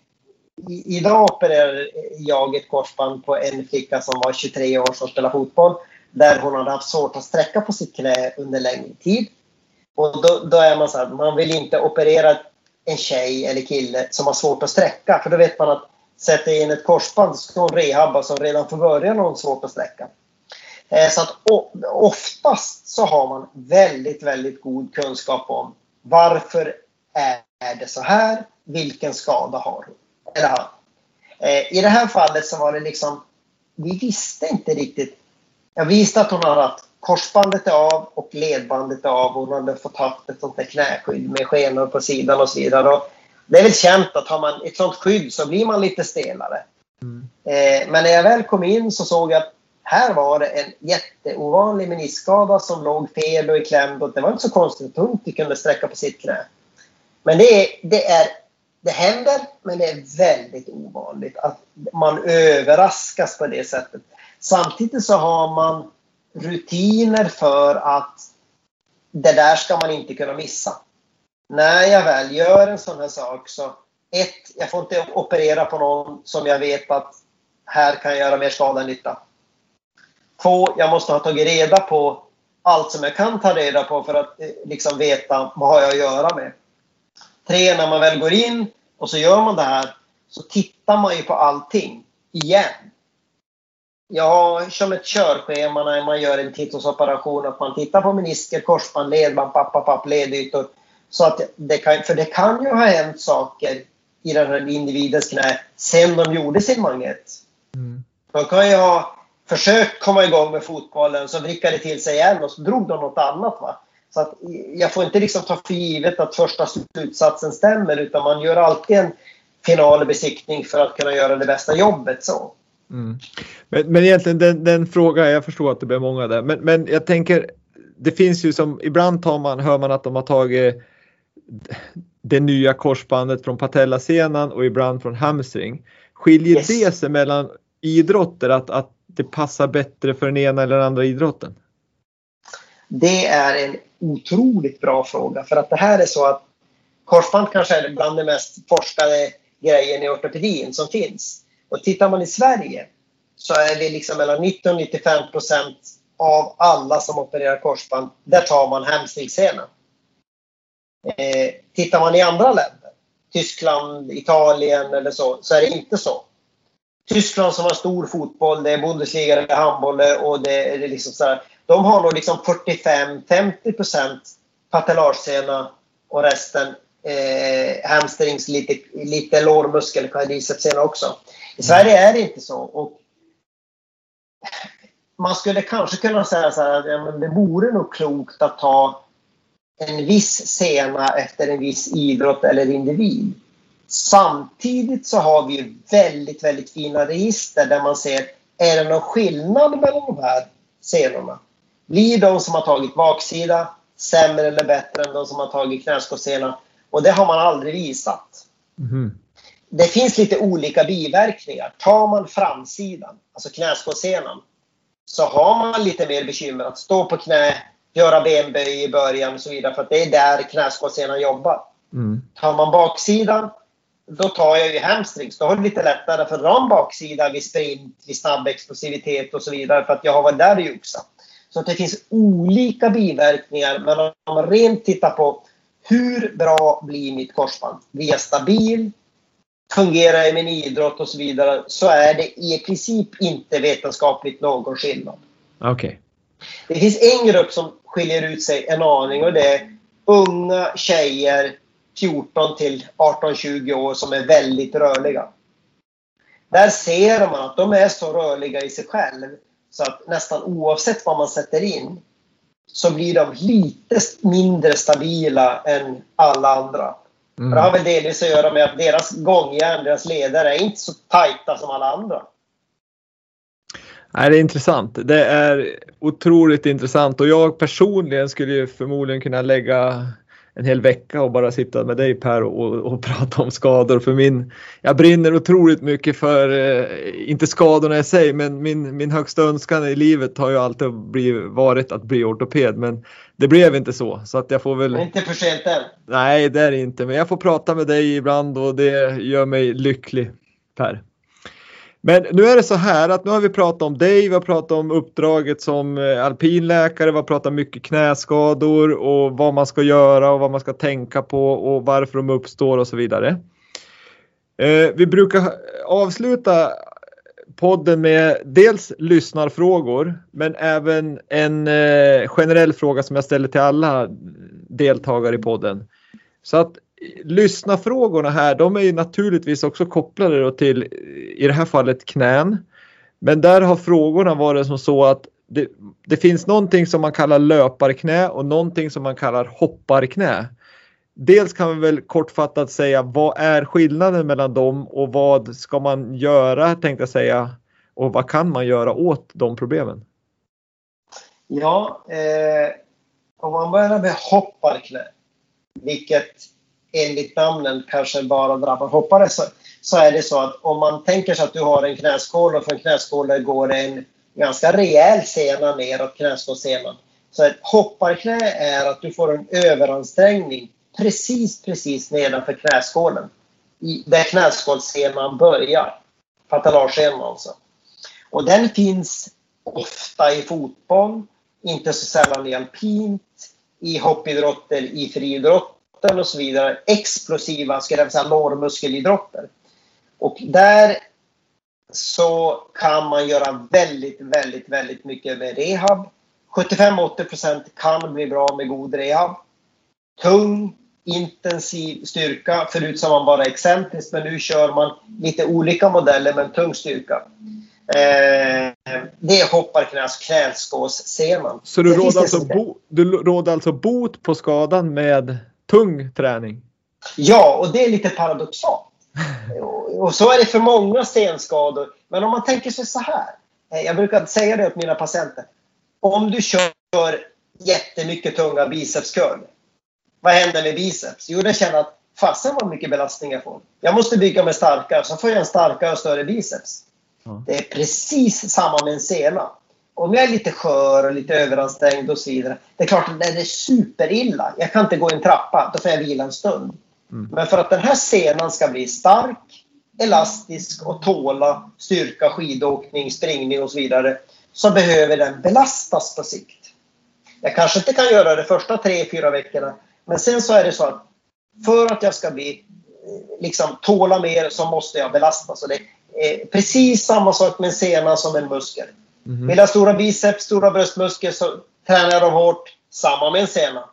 I, idag opererar jag ett korsband på en flicka som var 23 år som spelade fotboll. Där hon hade haft svårt att sträcka på sitt knä under längre tid. Och då, då är man så här, man vill inte operera en tjej eller kille som har svårt att sträcka. För då vet man att sätter in ett korsband så ska hon rehabba som redan från början har hon svårt att sträcka. Eh, så att oftast så har man väldigt, väldigt god kunskap om varför är det så här? Vilken skada har hon? Eller han? Eh, I det här fallet så var det liksom, vi visste inte riktigt. Jag visste att hon hade haft korsbandet av och ledbandet av hon hade fått haft ett sånt där knäskydd med skenor på sidan och så vidare. Och det är väl känt att har man ett sånt skydd så blir man lite stelare. Mm. Eh, men när jag väl kom in så såg jag att här var det en jätteovanlig meniskskada som låg fel och i klämd. Och det var inte så konstigt att hon inte kunde sträcka på sitt knä. Men det, är, det, är, det händer, men det är väldigt ovanligt att man överraskas på det sättet. Samtidigt så har man rutiner för att det där ska man inte kunna missa. När jag väl gör en sån här sak så ett, jag får inte operera på någon som jag vet att här kan jag göra mer skada än nytta. Två, jag måste ha tagit reda på allt som jag kan ta reda på för att eh, liksom veta vad har jag att göra med. Tre, när man väl går in och så gör man det här så tittar man ju på allting igen. Jag har som ett körschema när man gör en titthålsoperation att man tittar på menisker, korsband, ledband, papp, papp, papp, ledytor. Så att det kan, för det kan ju ha hänt saker i den här individens knä sen de gjorde sin magnet. Mm. De kan ju ha försökt komma igång med fotbollen, så vrickade det till sig igen och så drog de något annat. Va? Så att jag får inte liksom ta för givet att första slutsatsen stämmer utan man gör alltid en finalbesiktning för att kunna göra det bästa jobbet. så. Mm. Men, men egentligen den, den frågan, jag förstår att det blir många där, men, men jag tänker det finns ju som ibland tar man, hör man att de har tagit det nya korsbandet från patellasenan och ibland från hamstring. Skiljer yes. det sig mellan idrotter att, att det passar bättre för den ena eller den andra idrotten? Det är en otroligt bra fråga för att det här är så att korsband kanske är bland de mest forskade grejen i ortopedin som finns. Och tittar man i Sverige så är det liksom mellan 90 och 95 procent av alla som opererar korsband, där tar man hamstringssenan. Eh, tittar man i andra länder, Tyskland, Italien eller så, så är det inte så. Tyskland som har stor fotboll, det är Bundesliga, det är handboll och det är liksom så här, de har nog liksom 45-50 procent patellarsena och resten eh, hamstrings, lite, lite lårmuskel, quadricepssena också. I Sverige är det inte så. Och man skulle kanske kunna säga så här att ja, men det vore nog klokt att ta en viss sena efter en viss idrott eller individ. Samtidigt så har vi väldigt, väldigt fina register där man ser, är det någon skillnad mellan de här senorna? Blir de som har tagit baksida sämre eller bättre än de som har tagit knäskålssena? Och det har man aldrig visat. Mm. Det finns lite olika biverkningar. Tar man framsidan, alltså knäskålssenan, så har man lite mer bekymmer att stå på knä, göra benböj i början och så vidare för att det är där knäskålssenan jobbar. Mm. Tar man baksidan då tar jag ju hamstrings. Då har det lite lättare för att dra en baksida vid sprint, vid snabb explosivitet och så vidare för att jag har varit där och joxat. Så att det finns olika biverkningar men om man rent tittar på hur bra blir mitt korsband? Blir jag stabil? Fungerar i min idrott och så vidare så är det i princip inte vetenskapligt någon skillnad. Okej. Okay. Det finns en grupp som skiljer ut sig en aning och det är unga tjejer 14 till 18-20 år som är väldigt rörliga. Där ser man att de är så rörliga i sig själv så att nästan oavsett vad man sätter in så blir de lite mindre stabila än alla andra. Mm. Det har väl delvis att göra med att deras gångjärn, deras ledare, är inte så tajta som alla andra. Nej, det är intressant. Det är otroligt intressant och jag personligen skulle ju förmodligen kunna lägga en hel vecka och bara sitta med dig Per och, och prata om skador. För min, jag brinner otroligt mycket för, eh, inte skadorna i sig, men min, min högsta önskan i livet har ju alltid blivit, varit att bli ortoped. Men det blev inte så. så att jag får väl... inte för sent än. Nej, det är det inte. Men jag får prata med dig ibland och det gör mig lycklig Per. Men nu är det så här att nu har vi pratat om dig, vi har pratat om uppdraget som eh, alpinläkare, vi har pratat mycket knäskador och vad man ska göra och vad man ska tänka på och varför de uppstår och så vidare. Eh, vi brukar avsluta podden med dels lyssnarfrågor men även en eh, generell fråga som jag ställer till alla deltagare i podden. Så att lyssnarfrågorna här, de är ju naturligtvis också kopplade till i det här fallet knän. Men där har frågorna varit som så att det, det, finns någonting som man kallar löparknä och någonting som man kallar hopparknä. Dels kan vi väl kortfattat säga vad är skillnaden mellan dem och vad ska man göra tänkte jag säga och vad kan man göra åt de problemen? Ja, eh, om man börjar med hopparknä, vilket enligt namnen kanske bara drabbar hoppare så, så är det så att om man tänker sig att du har en knäskål och från knäskålen går en ganska rejäl sena neråt knäskålssenan. Så ett hopparknä är att du får en överansträngning precis, precis nedanför knäskålen. I, där knäskålssenan börjar. Patellarsenan alltså. Och den finns ofta i fotboll, inte så sällan i alpint, i hoppidrotter, i friidrott idrotten och så vidare. Explosiva, ska jag säga, lårmuskelidrotter. Och där så kan man göra väldigt, väldigt, väldigt mycket med rehab. 75-80% kan bli bra med god rehab. Tung, intensiv styrka. Förut sa man bara excentriskt, men nu kör man lite olika modeller med tung styrka. Eh, det hoppar knäs knäskåssenan. Så du råder, alltså bo, du råder alltså bot på skadan med tung träning. Ja, och det är lite paradoxalt. och så är det för många stenskador. Men om man tänker sig så här. Eh, jag brukar säga det åt mina patienter. Om du kör jättemycket tunga bicepscurl. Vad händer med biceps? Jo, den känner att fasen vad mycket belastning jag får. Jag måste bygga mig starkare, så får jag en starkare och större biceps. Mm. Det är precis samma med en sena om jag är lite skör och lite överansträngd och så vidare. Det är klart att det är superilla. Jag kan inte gå en trappa, då får jag vila en stund. Mm. Men för att den här senan ska bli stark, elastisk och tåla styrka, skidåkning, springning och så vidare så behöver den belastas på sikt. Jag kanske inte kan göra det första tre, fyra veckorna men sen så är det så att för att jag ska bli liksom tåla mer så måste jag belastas. Och det är precis samma sak med en sena som en muskel. Mm. Vill jag stora biceps, stora bröstmuskler så tränar dem hårt. Samma med en sena.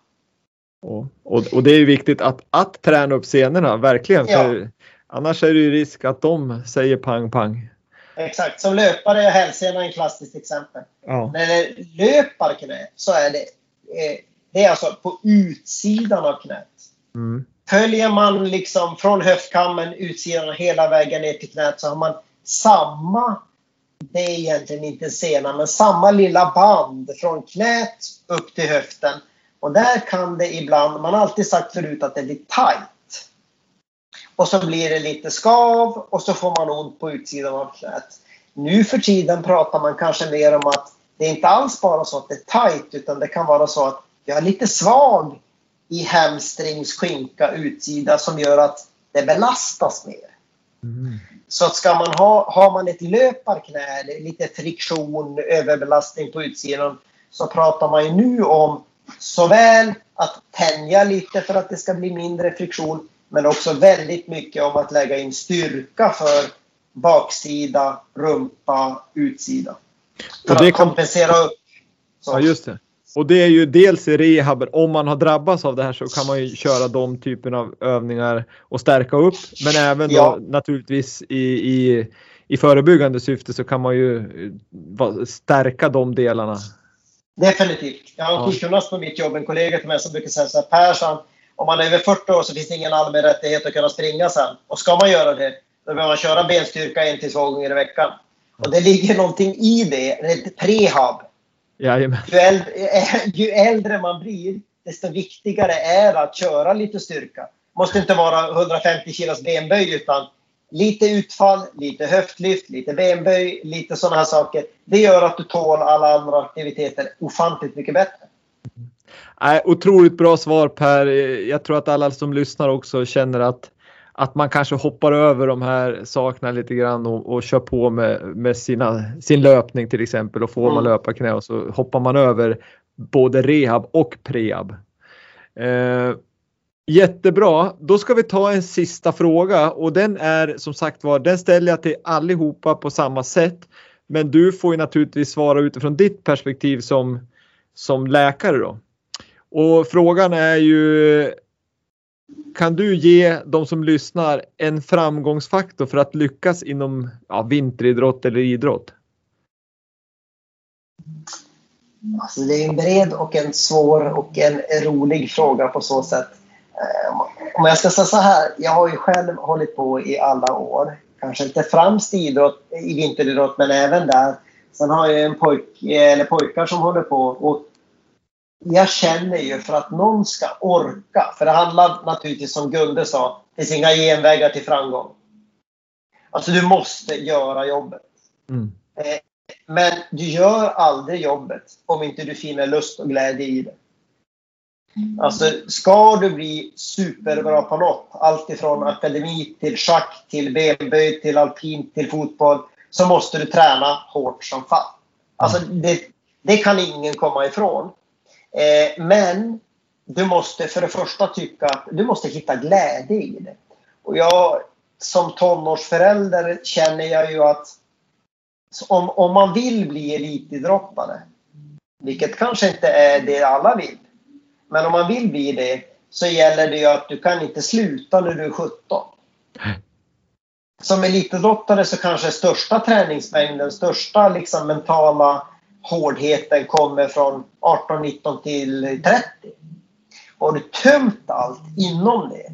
Och, och, och, det är ju viktigt att, att träna upp senorna, verkligen. För ja. Annars är det ju risk att de säger pang pang. Exakt. Som löpare är hälsenan ett klassiskt exempel. Ja. När det löpar knä så är det, eh, det är alltså på utsidan av knät. Mm. Följer man liksom från höftkammen, utsidan hela vägen ner till knät så har man samma det är egentligen inte sena, men samma lilla band från knät upp till höften. Och där kan det ibland, man har alltid sagt förut att det blir tight. Och så blir det lite skav och så får man ont på utsidan av knät. Nu för tiden pratar man kanske mer om att det är inte alls bara så att det är tight utan det kan vara så att jag är lite svag i hamstrings, skinka, utsida som gör att det belastas mer. Mm. Så att ska man ha, har man ett löparknä, lite friktion, överbelastning på utsidan, så pratar man ju nu om såväl att tänja lite för att det ska bli mindre friktion, men också väldigt mycket om att lägga in styrka för baksida, rumpa, utsida. För att kompensera upp. Så. Ja, just det. Och det är ju dels i rehaben, om man har drabbats av det här så kan man ju köra de typen av övningar och stärka upp. Men även ja. då naturligtvis i, i, i förebyggande syfte så kan man ju eh, stärka de delarna. Definitivt. Jag har en sjukgymnast på mitt jobb, en kollega till mig som brukar säga så här, Persson, om man är över 40 år så finns det ingen allmän rättighet att kunna springa sen. Och ska man göra det, då behöver man köra benstyrka en till två gånger i veckan. Och det ligger någonting i det, ett prehab. Jajamän. Ju äldre, *laughs* ju äldre man blir, desto viktigare är det att köra lite styrka. måste inte vara 150 kilos benböj utan lite utfall, lite höftlyft, lite benböj, lite sådana här saker. Det gör att du tål alla andra aktiviteter ofantligt mycket bättre. Nej, otroligt bra svar Per. Jag tror att alla som lyssnar också känner att, att man kanske hoppar över de här sakerna lite grann och, och kör på med, med sina, sin löpning till exempel och får mm. man löpa knä och så hoppar man över både rehab och prehab. Eh, jättebra, då ska vi ta en sista fråga och den är som sagt var, den ställer jag till allihopa på samma sätt. Men du får ju naturligtvis svara utifrån ditt perspektiv som, som läkare då. Och frågan är ju kan du ge de som lyssnar en framgångsfaktor för att lyckas inom ja, vinteridrott eller idrott? Alltså det är en bred och en svår och en rolig fråga på så sätt. Eh, om jag ska säga så här, jag har ju själv hållit på i alla år. Kanske inte främst i, idrott, i vinteridrott, men även där. Sen har jag en pojk, eller pojkar som håller på. Och jag känner ju för att någon ska orka, för det handlar naturligtvis som Gunde sa, det finns inga genvägar till framgång. Alltså du måste göra jobbet. Mm. Eh, men du gör aldrig jobbet om inte du finner lust och glädje i det. Alltså, ska du bli superbra på något, alltifrån akademi till schack, till benböj, till alpin, till fotboll, så måste du träna hårt som fan. Alltså, det, det kan ingen komma ifrån. Eh, men du måste för det första tycka att du måste hitta glädje i det. Och jag som tonårsförälder känner jag ju att om, om man vill bli elitidrottare, vilket kanske inte är det alla vill, men om man vill bli det så gäller det ju att du kan inte sluta när du är 17. Som elitidrottare så kanske största träningsmängden, största liksom mentala hårdheten kommer från 18, 19 till 30. Har du tömt allt inom det,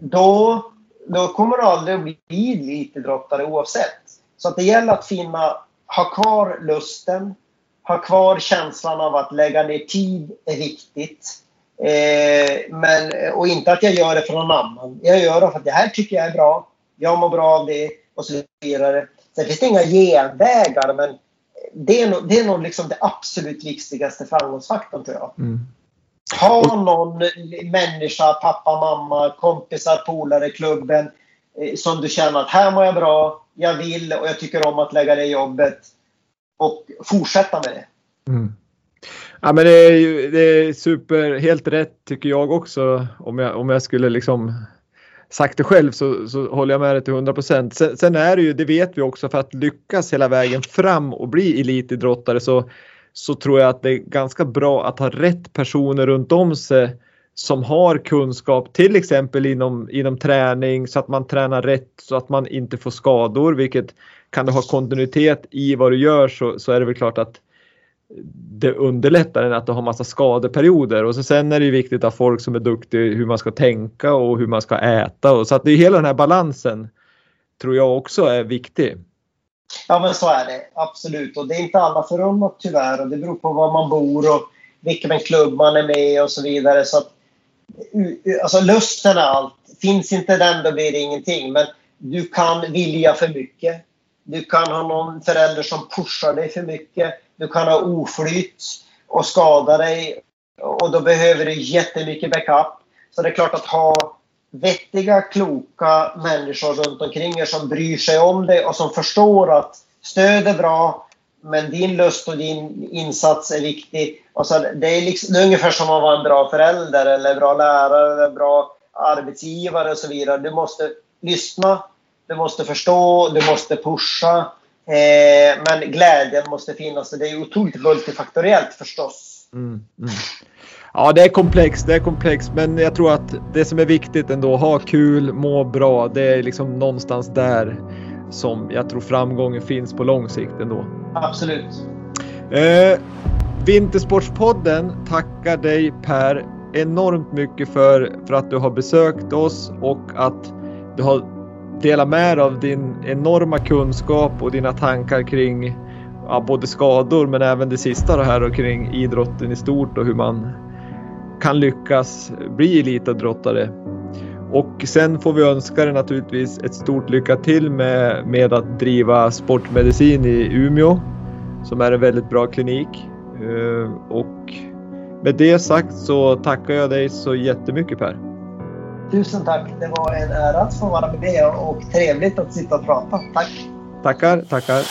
då, då kommer du aldrig att bli elitidrottare oavsett. Så att det gäller att finna, ha kvar lusten, ha kvar känslan av att lägga ner tid är viktigt. Eh, men, och inte att jag gör det för någon annan. Jag gör det för att det här tycker jag är bra. Jag mår bra av det och så vidare. Sen finns det inga genvägar men det är nog, det är nog liksom det absolut viktigaste framgångsfaktorn tror jag. Mm. Ha någon människa, pappa, mamma, kompisar, polare, klubben eh, som du känner att här mår jag bra, jag vill och jag tycker om att lägga det jobbet och fortsätta med det. Mm. Ja, men det är, det är super, helt rätt tycker jag också om jag, om jag skulle liksom sagt det själv så, så håller jag med dig till 100 procent. Sen, sen, är det ju, det vet vi också, för att lyckas hela vägen fram och bli elitidrottare så, så tror jag att det är ganska bra att ha rätt personer runt om sig som har kunskap, till exempel inom, inom träning så att man tränar rätt så att man inte får skador, vilket kan du ha kontinuitet i vad du gör så, så är det väl klart att det underlättar än att du har massa skadeperioder. Och så sen är det viktigt att folk som är duktiga hur man ska tänka och hur man ska äta. Och så att det är hela den här balansen tror jag också är viktig. Ja men så är det. Absolut. Och det är inte alla förunnat tyvärr. Och det beror på var man bor och vilken klubb man är med och så vidare. Så att alltså lusten är allt. Finns inte den då blir det ingenting. Men du kan vilja för mycket. Du kan ha någon förälder som pushar dig för mycket du kan ha oflyt och skada dig och då behöver du jättemycket backup. Så det är klart att ha vettiga, kloka människor runt omkring er som bryr sig om dig och som förstår att stöd är bra, men din lust och din insats är viktig. Och så det, är liksom, det är ungefär som att vara en bra förälder eller bra lärare eller bra arbetsgivare och så vidare. Du måste lyssna, du måste förstå, du måste pusha. Eh, men glädjen måste finnas det är otroligt multifaktoriellt förstås. Mm, mm. Ja, det är komplext, det är komplext, men jag tror att det som är viktigt ändå, ha kul, må bra, det är liksom någonstans där som jag tror framgången finns på lång sikt ändå. Absolut. Eh, Vintersportspodden tackar dig Per enormt mycket för, för att du har besökt oss och att du har dela med dig av din enorma kunskap och dina tankar kring ja, både skador men även det sista då här och kring idrotten i stort och hur man kan lyckas bli elitidrottare. Och sen får vi önska dig naturligtvis ett stort lycka till med, med att driva sportmedicin i Umeå som är en väldigt bra klinik. Eh, och med det sagt så tackar jag dig så jättemycket Per. Tusen tack. Det var en ära att få vara med dig och trevligt att sitta och prata. Tack. Tackar, tackar.